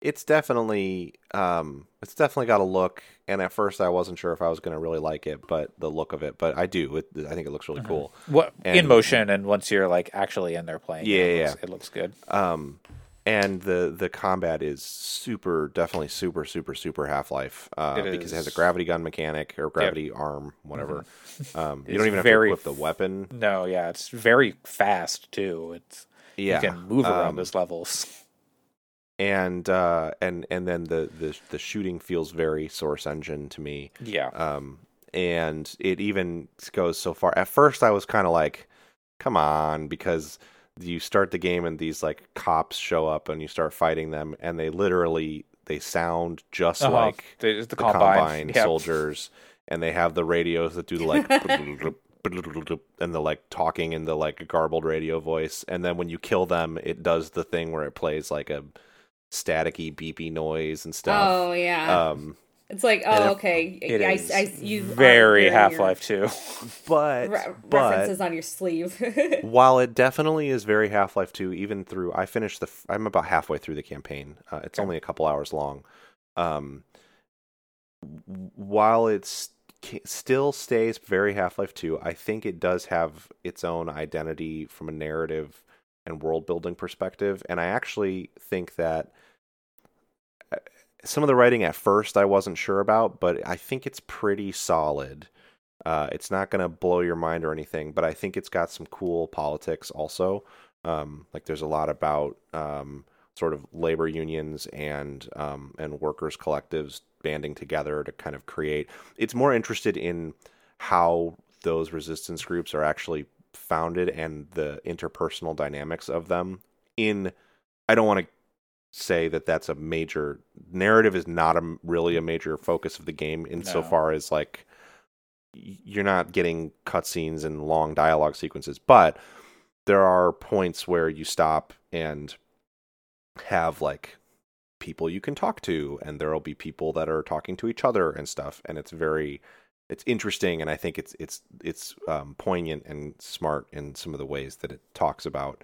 it's definitely um it's definitely got a look and at first I wasn't sure if I was going to really like it, but the look of it, but I do. It, I think it looks really cool. what in motion, and once you're like actually in there playing, Yeah, it yeah, looks, it looks good. Um, and the the combat is super, definitely super, super, super Half Life uh, because it has a gravity gun mechanic or gravity arm, whatever. Um, you don't even have very to equip the weapon. No, yeah, it's very fast too. It's Yeah, you can move around um, those levels. And uh, and and then the, the the shooting feels very Source Engine to me. Yeah, Um, and it even goes so far. At first, I was kind of like, "Come on," because you start the game and these like cops show up and you start fighting them, and they literally they sound just Uh-huh. like the, the the combine, combine, Yep. soldiers, and they have the radios that do the like and the like talking in the like garbled radio voice, and then when you kill them, it does the thing where it plays like a staticky beepy noise and stuff. Oh yeah, Um, it's like oh okay. It I, is I, you very Half Life Two. but re- but references on your sleeve. while it definitely is very Half Life 2, even through I finished the I'm about halfway through the campaign. Uh, it's Okay. only a couple hours long. Um, while it's still stays very Half Life 2, I think it does have its own identity from a narrative and world building perspective, and I actually think that. uh, Some of the writing at first I wasn't sure about, but I think it's pretty solid. Uh, it's not going to blow your mind or anything, but I think it's got some cool politics also. Um, like there's a lot about um, sort of labor unions and um, and workers collectives banding together to kind of create. It's more interested in how those resistance groups are actually founded and the interpersonal dynamics of them. In I don't want to say that that's a major narrative is not a really a major focus of the game insofar as like you're not getting cutscenes and long dialogue sequences, but there are points where you stop and have like people you can talk to, and there'll be people that are talking to each other and stuff, and it's very it's interesting, and I think it's it's it's um, poignant and smart in some of the ways that it talks about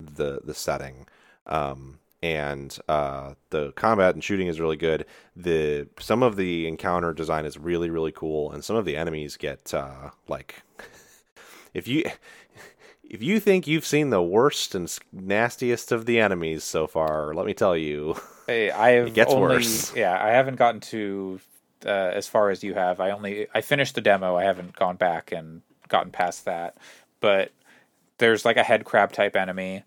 the the setting. Um, and uh, the combat and shooting is really good. The some of the encounter design is really really cool, and some of the enemies get uh, like if you if you think you've seen the worst and nastiest of the enemies so far, let me tell you, Hey, I have It gets only, worse. Yeah, I haven't gotten to uh, as far as you have. I only I finished the demo. I haven't gone back and gotten past that. But there's like a head crab type enemy,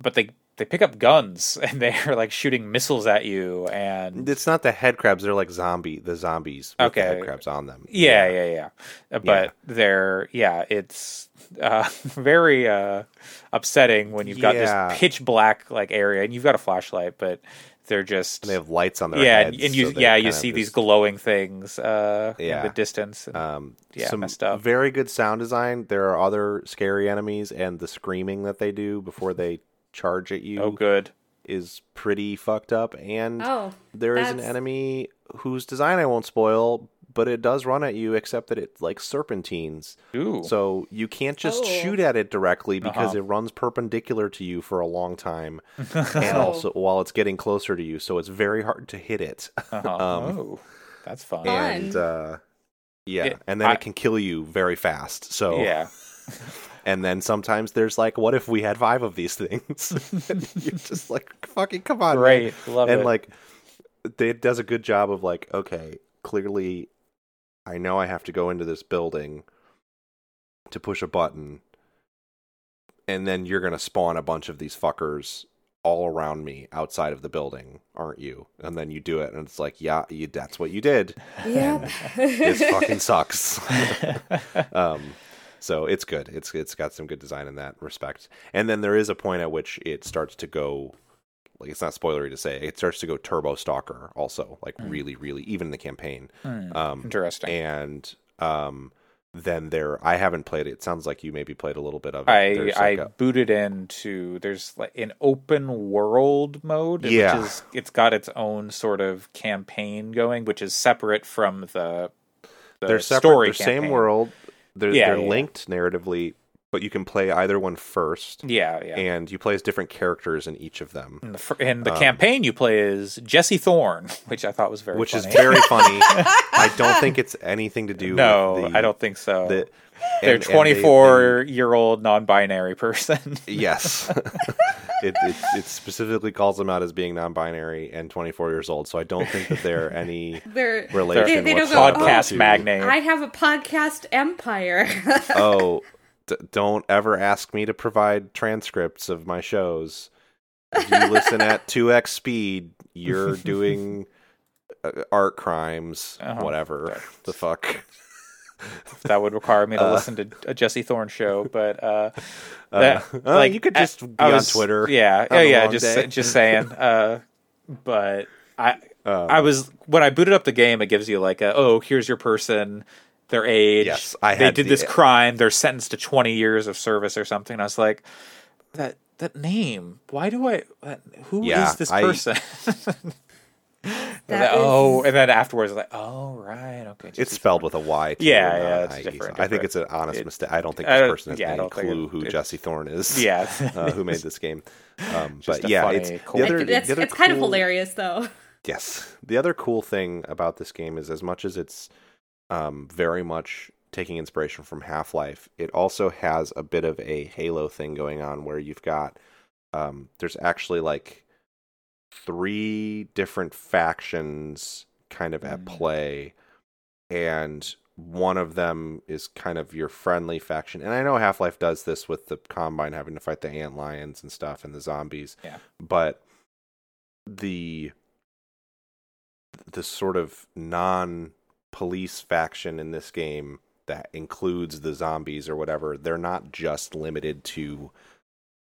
but they they pick up guns and they're like shooting missiles at you and It's not the head crabs; they're like zombie, the zombies with the Okay. head crabs on them. yeah yeah yeah, Uh, but Yeah. they're yeah it's uh very uh upsetting when you've got Yeah. this pitch black like area and you've got a flashlight but they're just and they have lights on their yeah heads. and, and you so yeah you kind of see these glowing things uh in Yeah. the distance and- um, yeah, some messed up. very good sound design. There are other scary enemies, and the screaming that they do before they charge at you oh good is pretty fucked up. And Oh, there is an enemy whose design I won't spoil, but it does run at you, except that it like serpentines. Ooh. So you can't just Oh. shoot at it directly because Uh-huh. it runs perpendicular to you for a long time, and Oh. also while it's getting closer to you, so it's very hard to hit it. uh-huh. um, oh that's fun Fun. and uh, yeah, It- and then I- it can kill you very fast. So yeah and then sometimes there's like, what if we had five of these things? And You're just like, fucking come on, man. great love and it like it does a good job of like okay clearly i know i have to go into this building to push a button and then you're going to spawn a bunch of these fuckers all around me outside of the building aren't you? And then you do it and it's like yeah you, that's what you did. Yep. this fucking sucks. Um so it's good. It's it's got some good design in that respect. And then there is a point at which it starts to go like it's not spoilery to say it starts to go turbo stalker also like really really even in the campaign. Hmm, um interesting. and um then there i haven't played it. It sounds like you maybe played a little bit of it. I There's I like a- booted into there's like an open world mode, Yeah. which is it's got its own sort of campaign going, which is separate from the the they're separate story they're same world. They're, Yeah, they're yeah. linked narratively but you can play either one first Yeah, yeah. and you play as different characters in each of them In the, fir- in the Um, campaign, you play as Jesse Thorne, which I thought was very funny. which funny. is very funny. I don't think it's anything to do. no, with the, I don't think so. The, They're and- and they- 24 year old non binary person. yes, it, it it specifically calls them out as being non-binary and 24 years old. So I don't think that they're any They're relation they don't go, whatsoever. podcast to- magnate. I have a podcast empire. Oh, d- don't ever ask me to provide transcripts of my shows. If you listen at 2x speed, you're doing uh, art crimes, Uh-huh. whatever That's- the fuck. that would require me to Uh, listen to a Jesse Thorn show, but uh, Uh, that, uh, like, you could I- just be I on Twitter. Yeah, on a yeah, just day. just saying. Uh, but I Um, I was when I booted up the game, it gives you like a oh here's your person, their age. Yes, I they had did the- this crime. They're sentenced to twenty years of service or something. I was like, that that name. Why do I? That, who is Yeah, this I- person? And That then- oh, is- and then afterwards, like, oh right, okay. It's spelled with a Y. Too, Yeah, yeah, an it's IE, different, so I think it's an honest It- mistake. I don't think this person has yeah, any clue it- who it's- Jesse Thorn is. Yeah. uh, who made this game? Um, but yeah, funny, it's cool- the other. That's, the other it's kind of hilarious, though. Yes, the other cool thing about this game is as much as it's um, very much taking inspiration from Half Life, it also has a bit of a Halo thing going on where you've got um, there's actually like three different factions kind of at Mm. play, and one of them is kind of your friendly faction. And I know Half Life does this with the Combine having to fight the ant lions and stuff and the zombies. Yeah. But the the sort of non police faction in this game that includes the zombies or whatever, they're not just limited to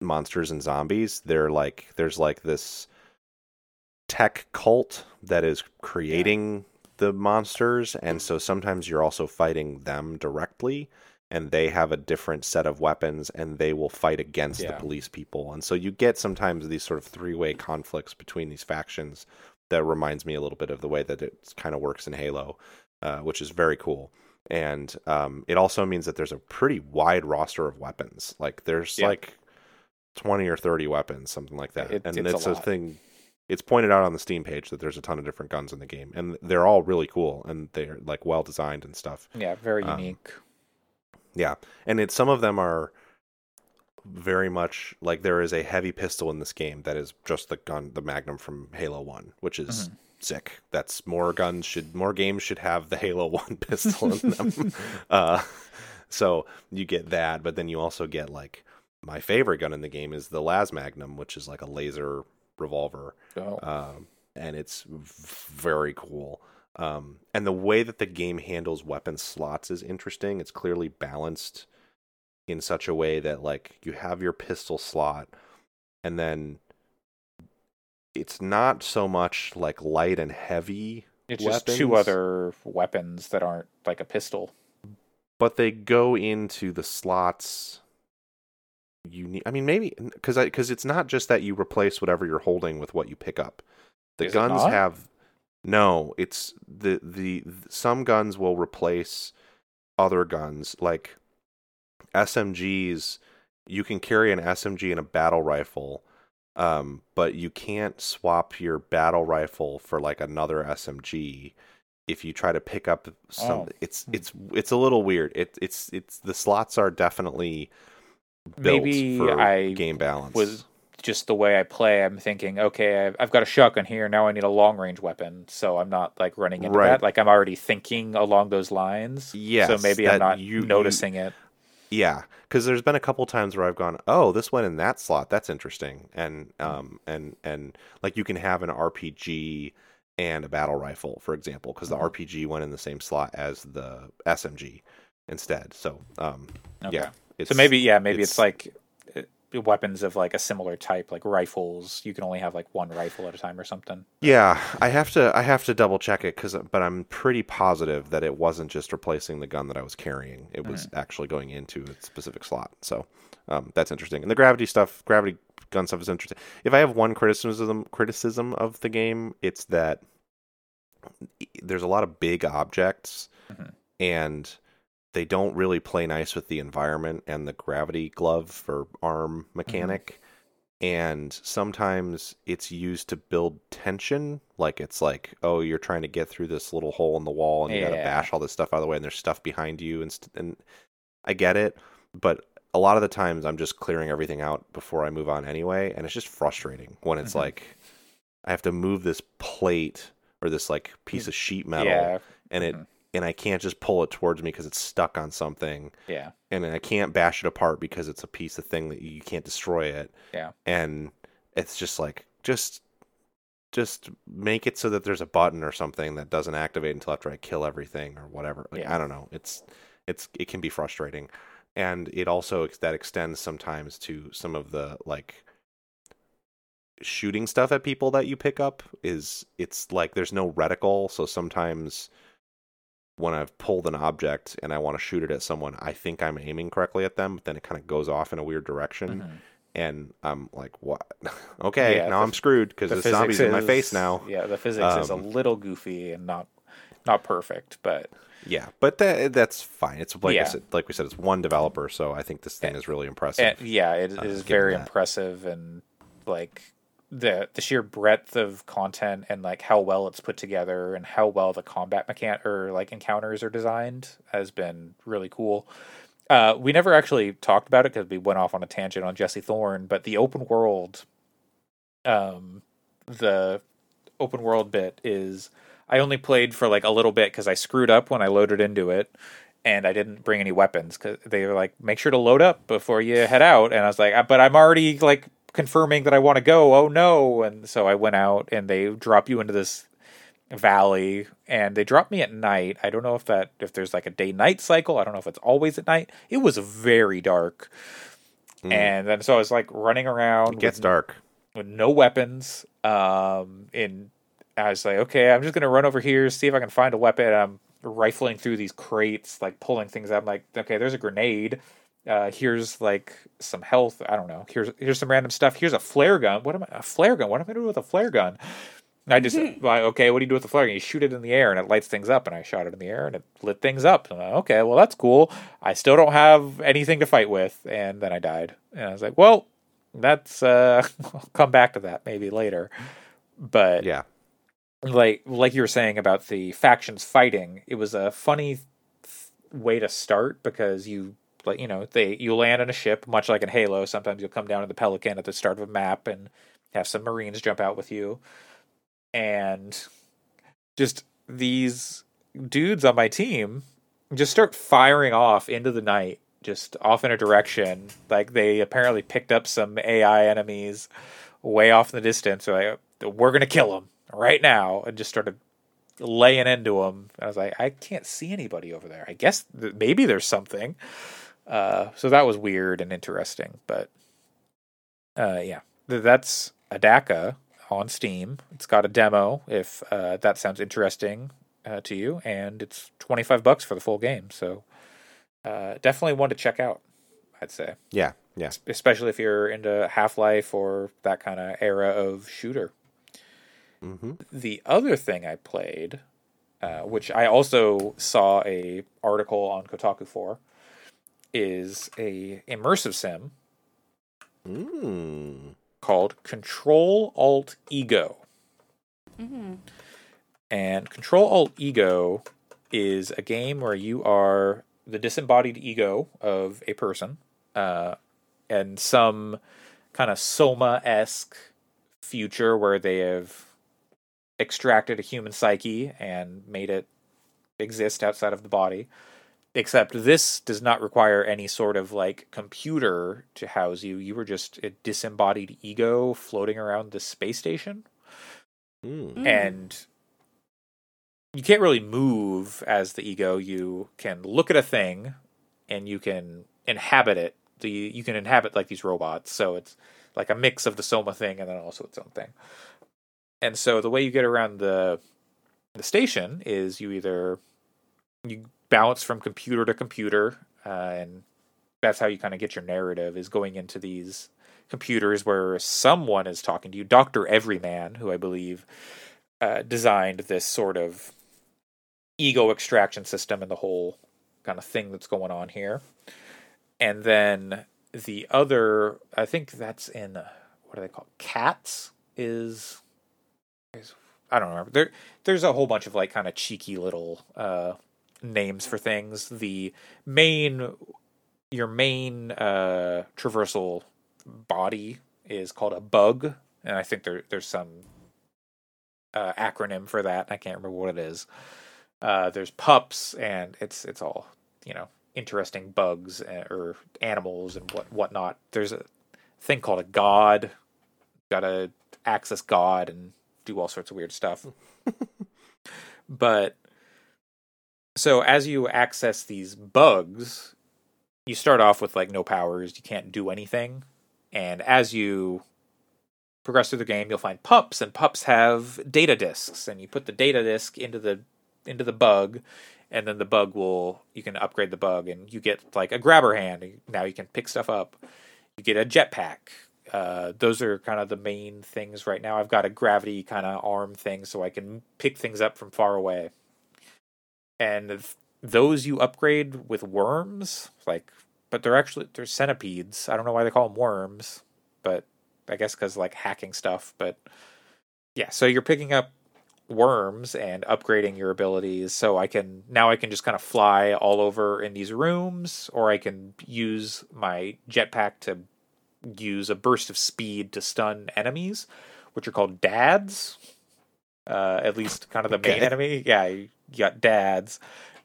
monsters and zombies. They're like there's like this tech cult that is creating the monsters and so sometimes you're also fighting them directly and they have a different set of weapons and they will fight against the police people. And so you get sometimes these sort of three-way conflicts between these factions that reminds me a little bit of the way that it kind of works in halo uh, which is very cool. And um, it also means that there's a pretty wide roster of weapons. Like there's Yeah. like 20 or 30 weapons something like that. It- and it's a it's a, lot. thing it's pointed out on the steam page that there's a ton of different guns in the game. And they're all really cool and they're like well designed and stuff. Yeah, very Um, unique. yeah, and it some of them are very much like there is a heavy pistol in this game that is just the gun, the Magnum from Halo One, which is sick. That's more guns should more games should have the Halo One pistol in them. uh, so you get that, but then you also get like my favorite gun in the game is the Las Magnum, which is like a laser revolver, Oh. um, and it's very cool. Um, and the way that the game handles weapon slots is interesting. It's clearly balanced in such a way that like you have your pistol slot, and then it's not so much like light and heavy It's just two other weapons that aren't like a pistol. but they go into the slots you need i mean maybe because because it's not just that you replace whatever you're holding with what you pick up. The Is guns have no it's the the some guns will replace other guns. Like smgs you can carry an smg and a battle rifle um, but you can't swap your battle rifle for like another smg if you try to pick up some Oh. it's it's it's a little weird it it's it's the slots are definitely built Maybe for I game balance was just the way I play. I'm thinking, okay, I've, I've got a shotgun here. Now I need a long range weapon, so I'm not like running into Right. that. Like I'm already thinking along those lines. Yeah. so maybe I'm not you- you- noticing it. Yeah, because there's been a couple times where I've gone, oh, this went in that slot. That's interesting, and um and and like you can have an RPG and a battle rifle, for example, because the Mhm. RPG went in the same slot as the SMG instead. So um Okay. yeah, So maybe yeah, maybe it's, it's- like uh, weapons of like a similar type, like rifles. You can only have like one rifle at a time or something. Yeah, I have to I have to double check it because but I'm pretty positive that it wasn't just replacing the gun that I was carrying. It was actually going into a specific slot. So um, that's interesting. And the gravity stuff, gravity gun stuff is interesting. If I have one criticism criticism of the game, it's that there's a lot of big objects Mhm. and they don't really play nice with the environment and the gravity glove or arm mechanic. And sometimes it's used to build tension like it's like oh you're trying to get through this little hole in the wall and you got to bash all this stuff out of the way and there's stuff behind you and st- and I get it but a lot of the times I'm just clearing everything out before I move on anyway and it's just frustrating when it's Mhm. like I have to move this plate or this like piece of sheet metal Yeah, and it Mhm. And I can't just pull it towards me because it's stuck on something yeah, and I can't bash it apart because it's a piece of thing that you can't destroy it. Yeah. And it's just like just just make it so that there's a button or something that doesn't activate until after I kill everything or whatever. Like Yeah. I don't know. It's it's it can be frustrating. And it also that extends sometimes to some of the like shooting stuff at people that you pick up is it's like there's no reticle, so sometimes when I've pulled an object and I want to shoot it at someone, I think I'm aiming correctly at them, but then it kind of goes off in a weird direction, Mhm. and I'm like, "What? okay, Yeah, now the- I'm screwed because The physics zombie's in my face now." Yeah, the physics is a Um, little goofy and not not perfect, but Yeah, but that that's fine. It's like I said, like we said, it's one developer, so I think this thing is really impressive. and, yeah, it uh, is very that. impressive and like the the sheer breadth of content and like how well it's put together and how well the combat mechan or like encounters are designed has been really cool. Uh, we never actually talked about it because we went off on a tangent on Jesse Thorn, but the open world, um, the open world bit is I only played for like a little bit because I screwed up when I loaded into it and I didn't bring any weapons because they were like, make sure to load up before you head out. And I was like, "Uh, but I'm already like confirming that I want to go. Oh no. And so I went out and they drop you into this valley and they dropped me at night. I don't know if that, if there's like a day night cycle. I don't know if it's always at night. It was very dark. Mm. And then so I was like running around. it gets with dark. with no weapons. Um, and I was like, okay, I'm just gonna run over here, see if I can find a weapon. I'm rifling through these crates, like pulling things out. I'm like, okay, there's a grenade. Uh, here's like some health. I don't know. Here's here's some random stuff. Here's a flare gun. What am I? A flare gun? What am I doing with a flare gun? And I just like, okay, what do you do with the flare gun? You shoot it in the air and it lights things up. And I shot it in the air and it lit things up. And like, okay, well that's cool. I still don't have anything to fight with. And then I died. And I was like, well, that's uh I'll come back to that maybe later. But Yeah, like like you were saying about the factions fighting, it was a funny way to start because you like you know they you land on a ship much like in Halo. Sometimes you'll come down to the Pelican at the start of a map and have some Marines jump out with you, and just these dudes on my team just start firing off into the night, just off in a direction. Like they apparently picked up some AI enemies way off in the distance. So like, we're gonna kill them right now, and just started laying into them. I was like, I can't see anybody over there. I guess th- maybe there's something. Uh, so that was weird and interesting, but uh, yeah, Th- that's Adaka on Steam. It's got a demo if uh, that sounds interesting uh, to you, and it's twenty five bucks for the full game. So uh, definitely one to check out. I'd say, Yeah, yeah. especially if you're into Half Life or that kind of era of shooter. Mm-hmm. The other thing I played, uh, which I also saw a article on Kotaku for, is a immersive sim Mm. called Control Alt Ego. Mm-hmm. And Control Alt Ego is a game where you are the disembodied ego of a person, uh, and some kind of Soma esque future where they have extracted a human psyche and made it exist outside of the body. Except this does not require any sort of like computer to house you. You were just a disembodied ego floating around the space station. Mm. And you can't really move as the ego. You can look at a thing and you can inhabit it. The you can inhabit like these robots. So it's like a mix of the soma thing and then also its own thing. And so the way you get around the the station is you either you bounce from computer to computer uh, and that's how you kind of get your narrative is going into these computers where someone is talking to you. Dr everyman who i believe uh, designed this sort of ego extraction system and the whole kind of thing that's going on here. And then the other i think that's in uh, what do they called? Cats is, is i don't remember. There there's a whole bunch of like kind of cheeky little uh names for things. The main your main uh traversal body is called a bug and i think there there's some uh, acronym for that. I can't remember what it is. Uh, there's pups and it's it's all you know interesting bugs uh, or animals and what whatnot. There's a thing called a god. Gotta access god and do all sorts of weird stuff. But so as you access these bugs you start off with like no powers you can't do anything and as you progress through the game you'll find pups and pups have data disks and you put the data disk into the into the bug and then the bug will you can upgrade the bug and you get like a grabber hand now you can pick stuff up. You get a jetpack. Uh, those are kind of the main things right now. I've got a gravity kind of arm thing so i can pick things up from far away and th- those you upgrade with worms like but they're actually they're centipedes. I don't know why they call them worms but i guess because like hacking stuff but yeah so you're picking up worms and upgrading your abilities so i can now i can just kind of fly all over in these rooms or i can use my jetpack to use a burst of speed to stun enemies which are called dads uh at least kind of the main enemy. Yeah you got dads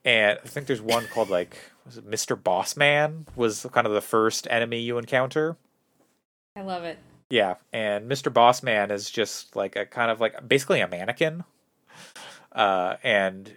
and i think there's one called like was it mr bossman was kind of the first enemy you encounter I love it. yeah, and Mr. Bossman is just like a kind of like basically a mannequin. Uh, and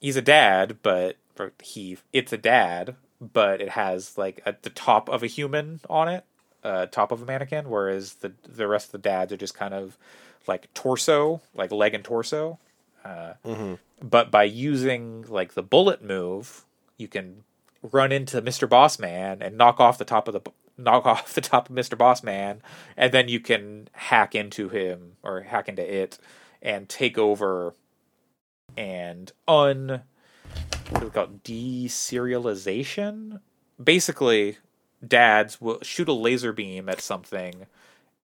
he's a dad, but he it's a dad, but it has like at the top of a human on it, uh, top of a mannequin, whereas the the rest of the dads are just kind of like torso, like leg and torso. Uh, hmm but by using like the bullet move, you can run into Mr. Bossman and knock off the top of the knock off the top of Mr. Bossman, and then you can hack into him or hack into it and take over and un what do we call it? deserialization. Basically, dads will shoot a laser beam at something.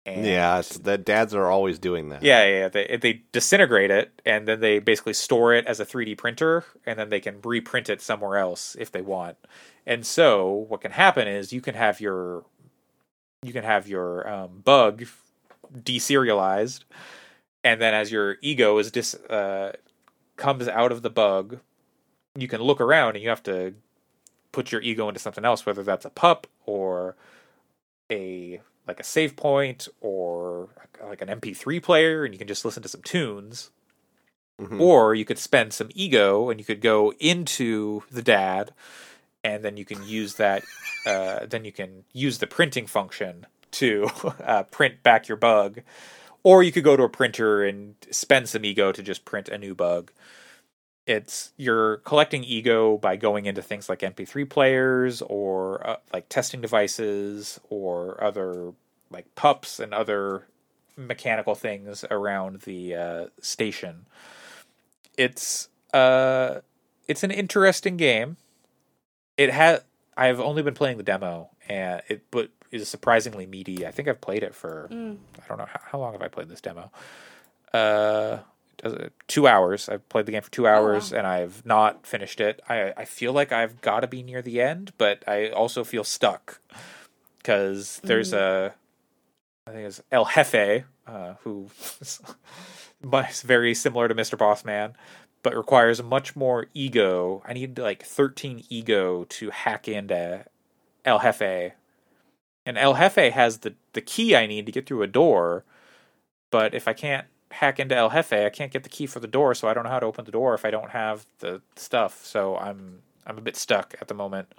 And Yeah, the dads are always doing that. yeah, yeah. They they disintegrate it and then they basically store it as a 3D printer and then they can reprint it somewhere else if they want. And so what can happen is you can have your you can have your um, bug deserialized and then as your ego is dis uh, comes out of the bug, you can look around and you have to put your ego into something else, whether that's a pup or a like a save point or like an MP3 player, and you can just listen to some tunes. Mhm. Or you could spend some ego and you could go into the dad, and then you can use that. Uh, then you can use the printing function to uh, print back your bug, or you could go to a printer and spend some ego to just print a new bug. It's you're collecting ego by going into things like MP3 players or uh, like testing devices or other like pups and other mechanical things around the uh, station. It's uh, it's an interesting game. It had I've only been playing the demo, and it but is surprisingly meaty. I think I've played it for Mm. I don't know how, how long have I played this demo. Uh, two hours. I've played the game for two hours, and I've not finished it. I I feel like I've got to be near the end, but I also feel stuck because there's a I think it's El Jefe, uh, who is very similar to Mr. Bossman, but requires much more ego. I need like 13 ego to hack into El Jefe. And El Jefe has the, the key I need to get through a door, but if I can't hack into El Jefe, I can't get the key for the door, so I don't know how to open the door if I don't have the stuff. So I'm I'm a bit stuck at the moment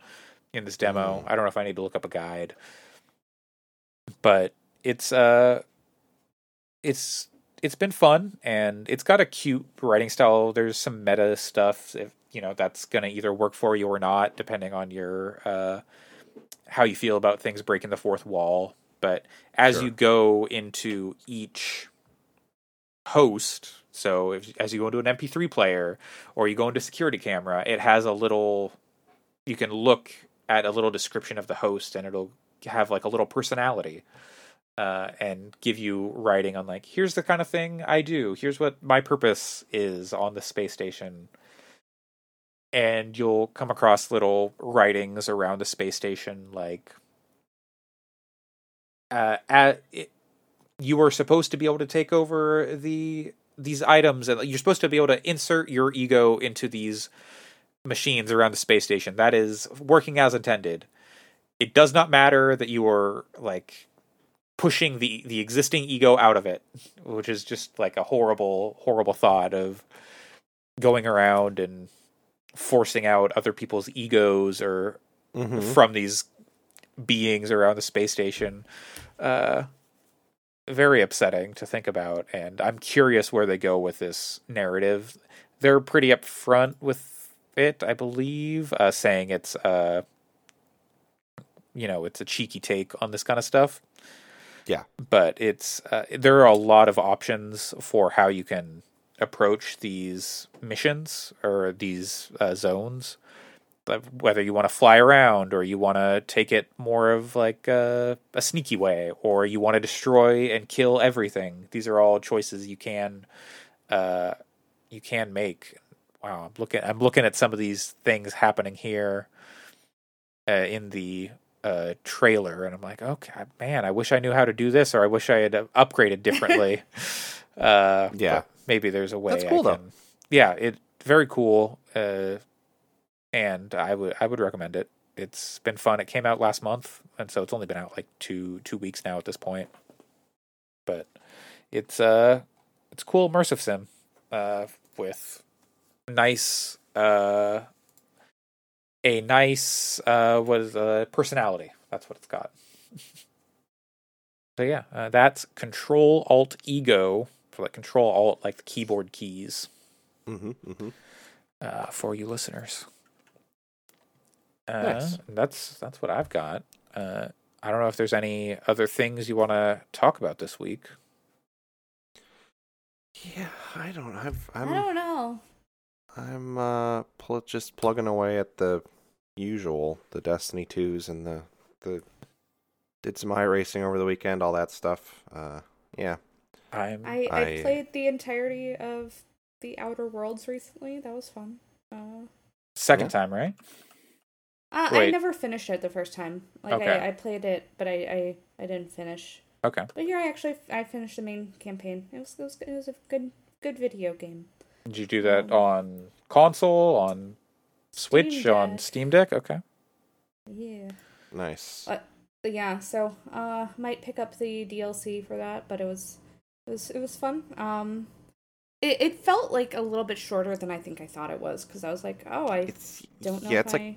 in this demo. I don't know if I need to look up a guide. But it's uh it's it's been fun and it's got a cute writing style. There's some meta stuff if you know that's gonna either work for you or not, depending on your uh how you feel about things breaking the fourth wall. But as Sure. you go into each host, so if, as you go into an MP3 player or you go into security camera, it has a little. You can look at a little description of the host, and it'll have like a little personality, uh, and give you writing on like, here's the kind of thing I do. Here's what my purpose is on the space station. And you'll come across little writings around the space station, like uh, at you were supposed to be able to take over the these items and you're supposed to be able to insert your ego into these machines around the space station that is working as intended it does not matter that you are like pushing the the existing ego out of it which is just like a horrible horrible thought of going around and forcing out other people's egos or Mhm. from these beings around the space station. Uh, very upsetting to think about, and I'm curious where they go with this narrative. They're pretty upfront with it, I believe, uh, saying it's uh, you know, it's a cheeky take on this kind of stuff. Yeah. but it's uh, there are a lot of options for how you can approach these missions or these uh, zones whether you want to fly around or you want to take it more of like a, a sneaky way or you want to destroy and kill everything these are all choices you can uh you can make wow i'm looking i'm looking at some of these things happening here uh, in the uh trailer and i'm like okay man i wish i knew how to do this or i wish i had upgraded differently uh Yeah. maybe there's a way That's cool, I though. yeah it very cool uh and I would I would recommend it. It's been fun. It came out last month, and so it's only been out like two two weeks now at this point. But it's uh it's cool immersive sim uh with nice uh a nice uh what is uh personality. That's what it's got. so yeah, uh, that's Control Alt Ego for like Control Alt like the keyboard keys Mhm. Mhm. uh, for you listeners. Uh, Nice. That's that's what I've got. Uh, I don't know if there's any other things you want to talk about this week. Yeah, I don't. I've, I I'm. don't know. I'm uh pl- just plugging away at the usual, the Destiny twos and the the did some racing over the weekend, all that stuff. Uh, yeah. I'm I, I I- played the entirety of the Outer Worlds recently. That was fun. Uh, second Yeah. time, right? I, I never finished it the first time. Like Okay. I, I played it, but I, I, I didn't finish. Okay. But here I actually I finished the main campaign. It was it was, it was a good good video game. Did you do that on console, on Switch, Steam on Steam Deck? Okay. Yeah. Nice. But yeah, so uh might pick up the DLC for that, but it was it was it was fun. Um it, it felt like a little bit shorter than I think I thought it was because I was like, oh, I It's don't know yeah, if it's I like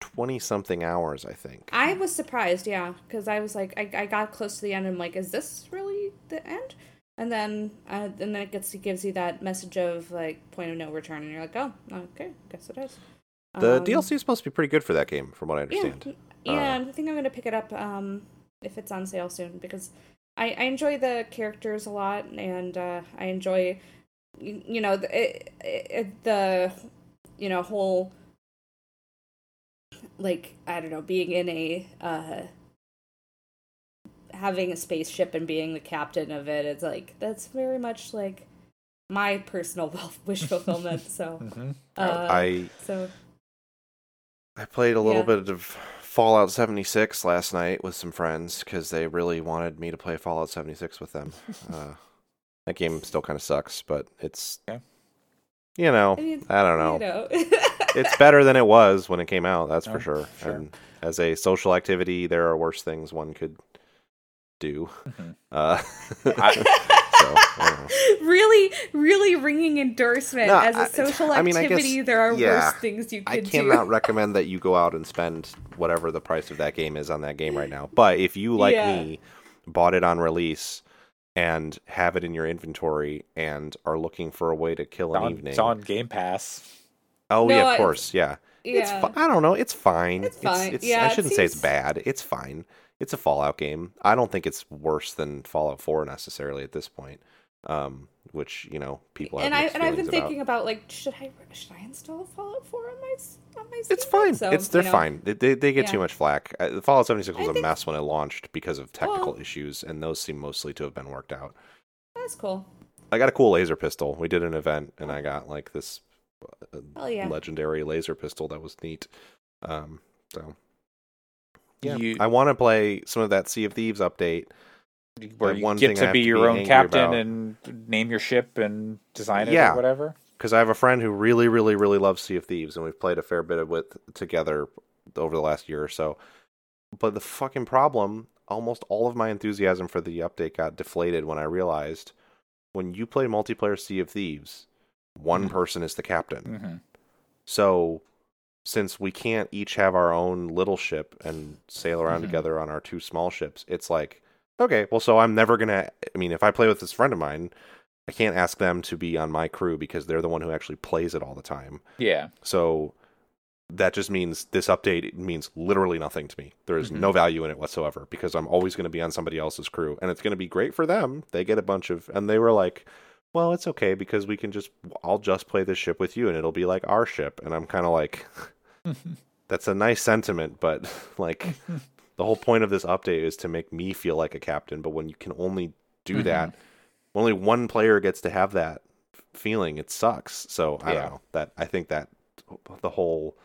twenty something hours, I think. I was surprised, yeah, because I was like, I, I got close to the end and I'm like, is this really the end? And then, uh, and then it gets it gives you that message of like point of no return, and you're like, oh, okay, guess it is. The Um, DLC is supposed to be pretty good for that game, from what I Yeah, understand. yeah, Uh, I think I'm gonna pick it up um, if it's on sale soon because I, I enjoy the characters a lot and uh, I enjoy you, you know the it, it, the you know whole like I don't know being in a uh, having a spaceship and being the captain of it. It's like that's very much like my personal wish fulfillment. So hmm uh, I so I played a little Yeah. bit of Fallout 76 last night with some friends because they really wanted me to play Fallout 76 with them. uh, that game still kind of sucks, but it's Yeah. you know I mean, I don't know. you know. It's better than it was when it came out. That's Oh, for sure. sure. And as a social activity, there are worse things one could do. Mhm. Uh, I- so I really, really ringing endorsement No, as a social I mean, I guess- activity. there are yeah. worse things you could do. I cannot do. recommend that you go out and spend whatever the price of that game is on that game right now. But if you, like Yeah. me, bought it on release and have it in your inventory and are looking for a way to kill It's an on, evening. it's on Game Pass. Oh No, yeah, of course, yeah. It's yeah, fi- I don't know. It's fine. It's fine. It's, Yeah, I shouldn't say it's bad. It's fine. It's a Fallout game. I don't think it's worse than Fallout 4 necessarily at this point. Um, which you know people have and I and I've been about. thinking about like should I should I install Fallout Four on my on my? It's Steam Deck? fine. So, it's they're you know, fine. They, they they get too much flack. Uh, Fallout 76 was I a think- mess when it launched because of technical Well- issues, and those seem mostly to have been worked out. That's cool. I got a cool laser pistol. We did an event, and I got like this Oh yeah. legendary laser pistol that was neat. Um, so yeah, You- I want to play some of that Sea of Thieves update. Where you one get thing to have be to your be own captain about. and name your ship and design it Yeah. or whatever. because I have a friend who really, really, really loves Sea of Thieves, and we've played a fair bit of it together over the last year or so. But the fucking problem, almost all of my enthusiasm for the update got deflated when I realized when you play multiplayer Sea of Thieves, one person is the captain. hmm So since we can't each have our own little ship and sail around Mhm. together on our two small ships, it's like, okay, well, so I'm never gonna. I mean, if I play with this friend of mine, I can't ask them to be on my crew because they're the one who actually plays it all the time. Yeah. So that just means this update means literally nothing to me. There is Mhm. no value in it whatsoever because I'm always going to be on somebody else's crew, and it's going to be great for them. They get a bunch of, and they were like, "Well, it's okay because we can just, I'll just play this ship with you, and it'll be like our ship." And I'm kind of like, that's a nice sentiment, but like the whole point of this update is to make me feel like a captain. But when you can only do Mhm. that, only one player gets to have that feeling. It sucks. So I Yeah. don't know that. I think that the whole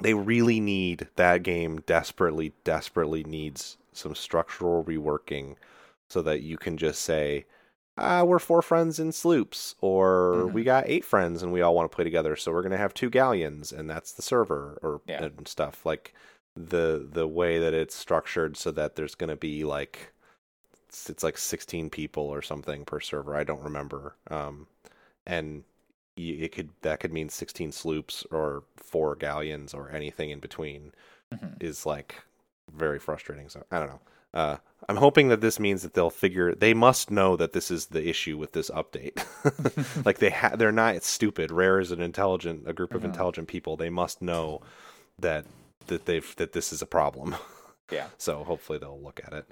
they really need that game desperately, desperately needs some structural reworking so that you can just say, ah, we're four friends in sloops, or Mhm. we got eight friends and we all want to play together, so we're gonna have two galleons, and that's the server, or Yeah. and stuff like the the way that it's structured, so that there's gonna be like it's, it's like 16 people or something per server. I don't remember, um, and it could that could mean 16 sloops or four galleons or anything in between Mhm. is like very frustrating. So I don't know. Uh, I'm hoping that this means that they'll figure. They must know that this is the issue with this update. like they ha- they're not stupid. Rare is an intelligent, a group of intelligent people. They must know that that they've that this is a problem. Yeah. So hopefully they'll look at it.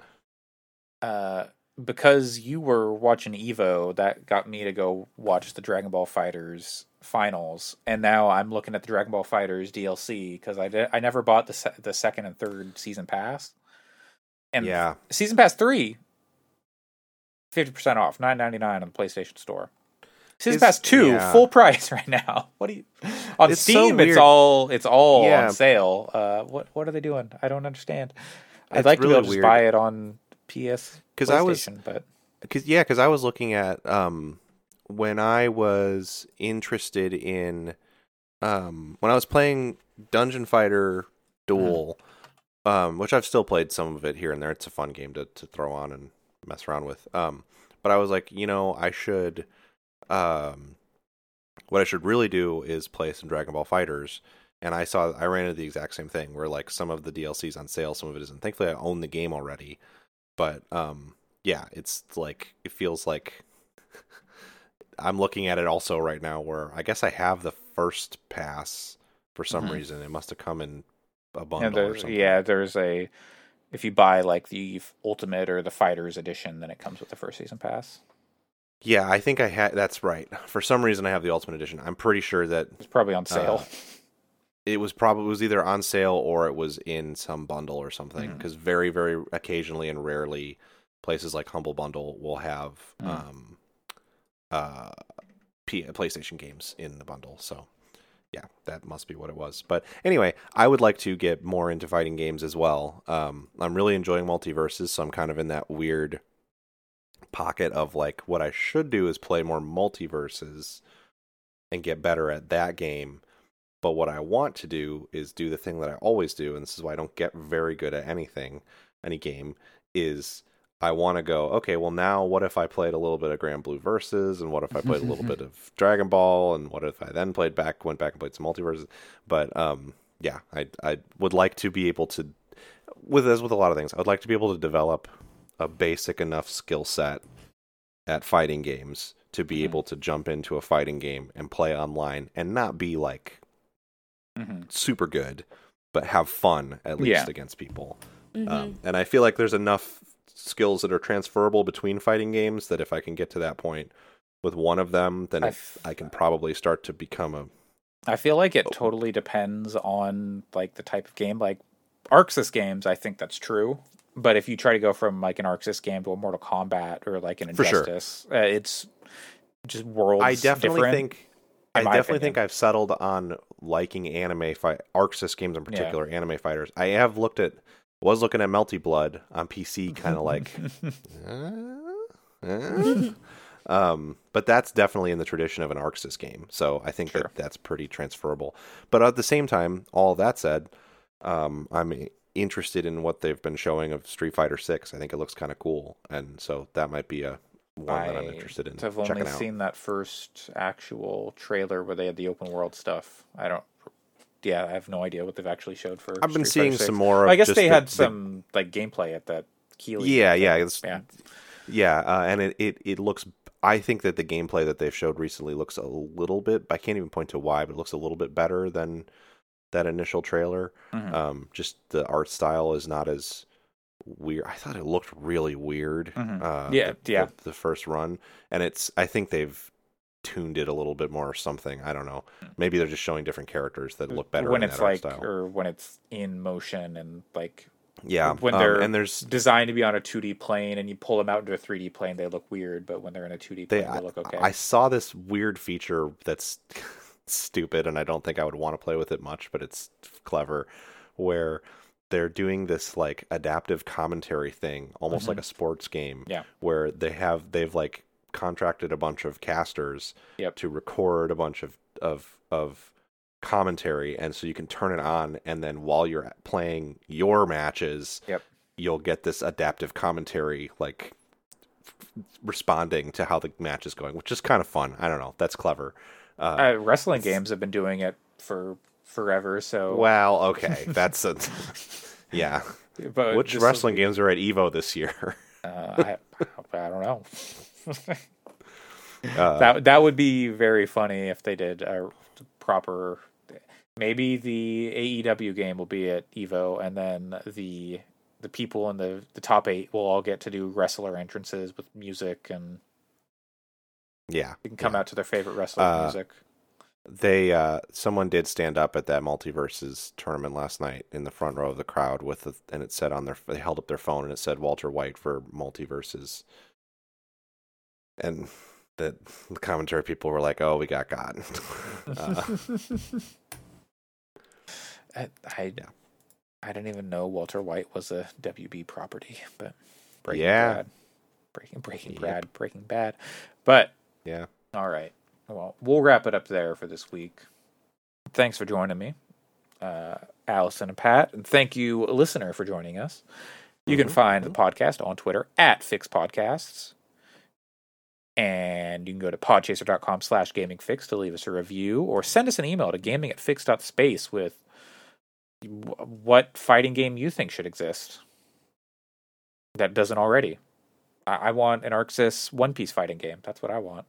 Uh, because you were watching Evo, that got me to go watch the Dragon Ball FighterZ finals, and now I'm looking at the Dragon Ball FighterZ DLC because I did, I never bought the se- the second and third season pass, and yeah, season pass three, fifty percent off, nine ninety nine on the PlayStation Store. Season Is- pass two, yeah. full price right now. What do you on It's so Steam? it's all it's all Yeah. on sale. Uh, what what are they doing? I don't understand. I'd It's like to be able to just buy it on PS 'Cause I was- but Cause yeah, because I was looking at um, when I was interested in um when I was playing Dungeon Fighter Duel, um, which I've still played some of it here and there. It's a fun game to, to throw on and mess around with. Um, but I was like, you know, I should um what I should really do is play some Dragon Ball FighterZ. And I saw I ran into the exact same thing where like some of the DLC's on sale, some of it isn't. Thankfully I own the game already. But um yeah, it's like it feels like I'm looking at it also right now where I guess I have the first pass for some Mhm. reason. It must have come in a And bundle there's, something. yeah, there's a if you buy like the Ultimate or the Fighters edition, then it comes with the first season pass. Yeah, I think I had that's right. For some reason I have the Ultimate Edition. I'm pretty sure that It's probably on sale. Uh, it was probably it was either on sale or it was in some bundle or something because very very occasionally and rarely places like humble bundle will have Mm. um uh P- playstation games in the bundle so yeah that must be what it was. But anyway i would like to get more into fighting games as well. Um i'm really enjoying MultiVersus so i'm kind of in that weird pocket of like what i should do is play more MultiVersus and get better at that game. But what I want to do is do the thing that I always do, and this is why I don't get very good at anything, any game, is I want to go, okay, well now what if I played a little bit of Granblue Versus, and what if I played a little bit of Dragon Ball, and what if I then played back, went back and played some MultiVersus? But um, yeah, I I would like to be able to, with as with a lot of things, I would like to be able to develop a basic enough skill set at fighting games to be Mhm. able to jump into a fighting game and play online and not be like hmm super good, but have fun at least Yeah. against people. Mhm. Um, and I feel like there's enough skills that are transferable between fighting games that if I can get to that point with one of them, then I f- I can probably start to become a. I feel like it Oh. totally depends on like the type of game. Like ArcSys games, I think that's true. But if you try to go from like an ArcSys game to a Mortal Kombat or like an For sure. Injustice, uh, it's just worlds. I definitely different. think. I definitely opinion. think I've settled on liking anime fight ArcSys games in particular, anime fighters. I have looked at was looking at Melty Blood on PC, kind of like uh, uh? um, but that's definitely in the tradition of an ArcSys game. So I think Sure. that that's pretty transferable. But at the same time, all that said, um, I'm interested in what they've been showing of Street Fighter Six. I think it looks kind of cool, and so that might be a one that I'm interested in I've only out. seen that first actual trailer where they had the open world stuff. I don't. Yeah, I have no idea what they've actually showed for. I've been Street Fighter seeing 6. some more. Of I guess just they the- had the- some like gameplay at that Keighley. Yeah, thing. yeah, it's- yeah. Yeah, uh, and it, it it looks. I think that the gameplay that they've showed recently looks a little bit. I can't even point to why, but it looks a little bit better than that initial trailer. Mhm. Um, just the art style is not as weird. I thought it looked really weird. Mhm. Uh, Yeah, the, yeah. The, the first run, and it's. I think they've tuned it a little bit more or something. I don't know. Maybe they're just showing different characters that look better when it's like or when it's in motion and like yeah, when um, they're and there's designed to be on a 2D plane and you pull them out into a 3D plane, they look weird, but when they're in a 2D plane, they, look okay. I saw this weird feature that's stupid and I don't think I would want to play with it much, but it's clever where they're doing this like adaptive commentary thing, almost Mhm. like a sports game. Yeah. Where they have they've like contracted a bunch of casters Yep. to record a bunch of of of commentary and so you can turn it on and then while you're playing your matches Yep. you'll get this adaptive commentary like responding to how the match is going, which is kind of fun. I don't know. That's clever. Uh, uh, wrestling games have been doing it for forever, so well, okay, that's a yeah. but Which will wrestling games are at Evo this year? Uh, I, I don't know. Uh, that that would be very funny if they did a proper. Maybe the AEW game will be at Evo, and then the the people in the the top eight will all get to do wrestler entrances with music, and yeah, you can come yeah. out to their favorite wrestler Uh, music. They uh, someone did stand up at that MultiVersus tournament last night in the front row of the crowd with the, and it said on their they held up their phone and it said Walter White for MultiVersus, and the, the commentary people were like, "Oh, we got God." uh, I I, yeah. I didn't even know Walter White was a WB property, but Breaking Yeah. Bad, Breaking Breaking Yep. Bad, Breaking Bad, but yeah, All right. Well, we'll wrap it up there for this week. Thanks for joining me, uh, Allison and Pat, and thank you, listener, for joining us. You can Mhm, find the podcast on Twitter at Fix Podcasts. And you can go to podchaser.com slash gamingfix to leave us a review or send us an email to gaming at fix.space with what fighting game you think should exist that doesn't already. I, I want an ArcSys One Piece fighting game. That's what I want.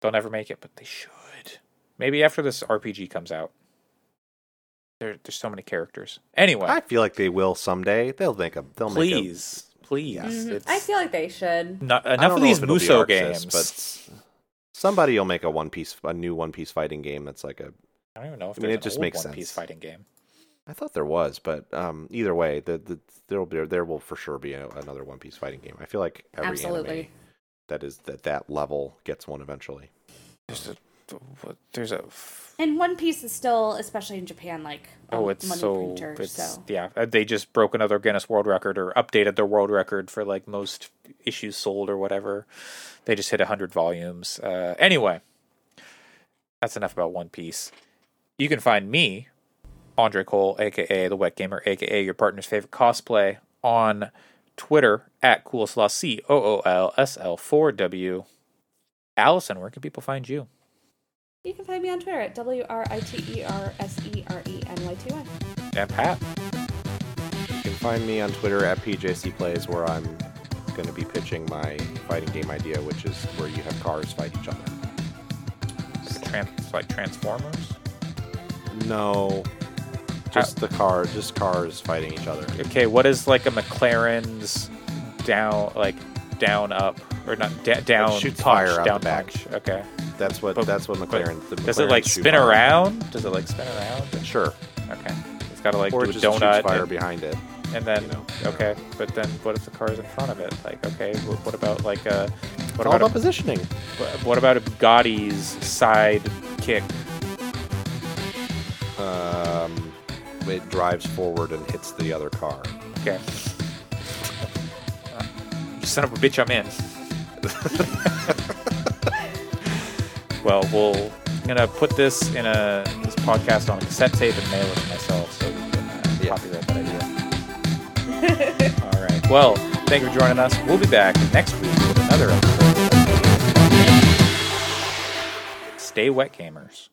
They'll never make it, but they should. Maybe after this RPG comes out. There, there's so many characters. Anyway, I feel like they will someday. They'll make a. They'll make them. please, please. Yes. Mhm. It's I feel like they should. not, Make a, I enough of these if it'll be Muso ArcSys, games. but somebody will make a one piece, a new One Piece fighting game. That's like a. I don't even know if I mean, there's it an just old makes One Piece sense. fighting game. I thought there was, but um, either way, the, the there will be there will for sure be a, another One Piece fighting game. I feel like every Absolutely. anime that is that that level gets one eventually. There's a there's a And One Piece is still, especially in Japan, like oh it's money so printer. it's so yeah uh, they just broke another Guinness World Record or updated their world record for like most issues sold or whatever. They just hit hundred volumes. Uh, anyway, that's enough about One Piece. You can find me, Andre Cole, aka the Wet Gamer, aka your partner's favorite cosplay, on Twitter at Coolslaw C O O L S L 4 W. Allison, where can people find you? You can find me on Twitter at W R I T E R S E R E N Y T Y. And Pat. You can find me on Twitter at PJC Plays, where I'm going to be pitching my fighting game idea, which is where you have cars fight each other. Trans- like Transformers. No, just the car, just cars fighting each other. Okay, what is like a McLaren's down, like down up or not da- down? shoots punch, fire out down the back. punch. Okay. That's what But- that's what McLaren. the Does it like spin fire. around? Does it like spin around? Sure, Okay. It's got to like or do it a donut fire and, behind it. and then you know. okay, but then what if the car's in front of it? Like okay, what, what about like a what It's all about about a, positioning. what about a Bugatti's side kick? Um, it drives forward and hits the other car. Okay. You son of a bitch, I'm in. well, we'll I'm gonna put this in a this podcast on a cassette tape and mail it to myself so we can uh, Yeah. copyright that idea. All right. Well, thank you for joining us. We'll be back next week with another episode. Stay wet, gamers.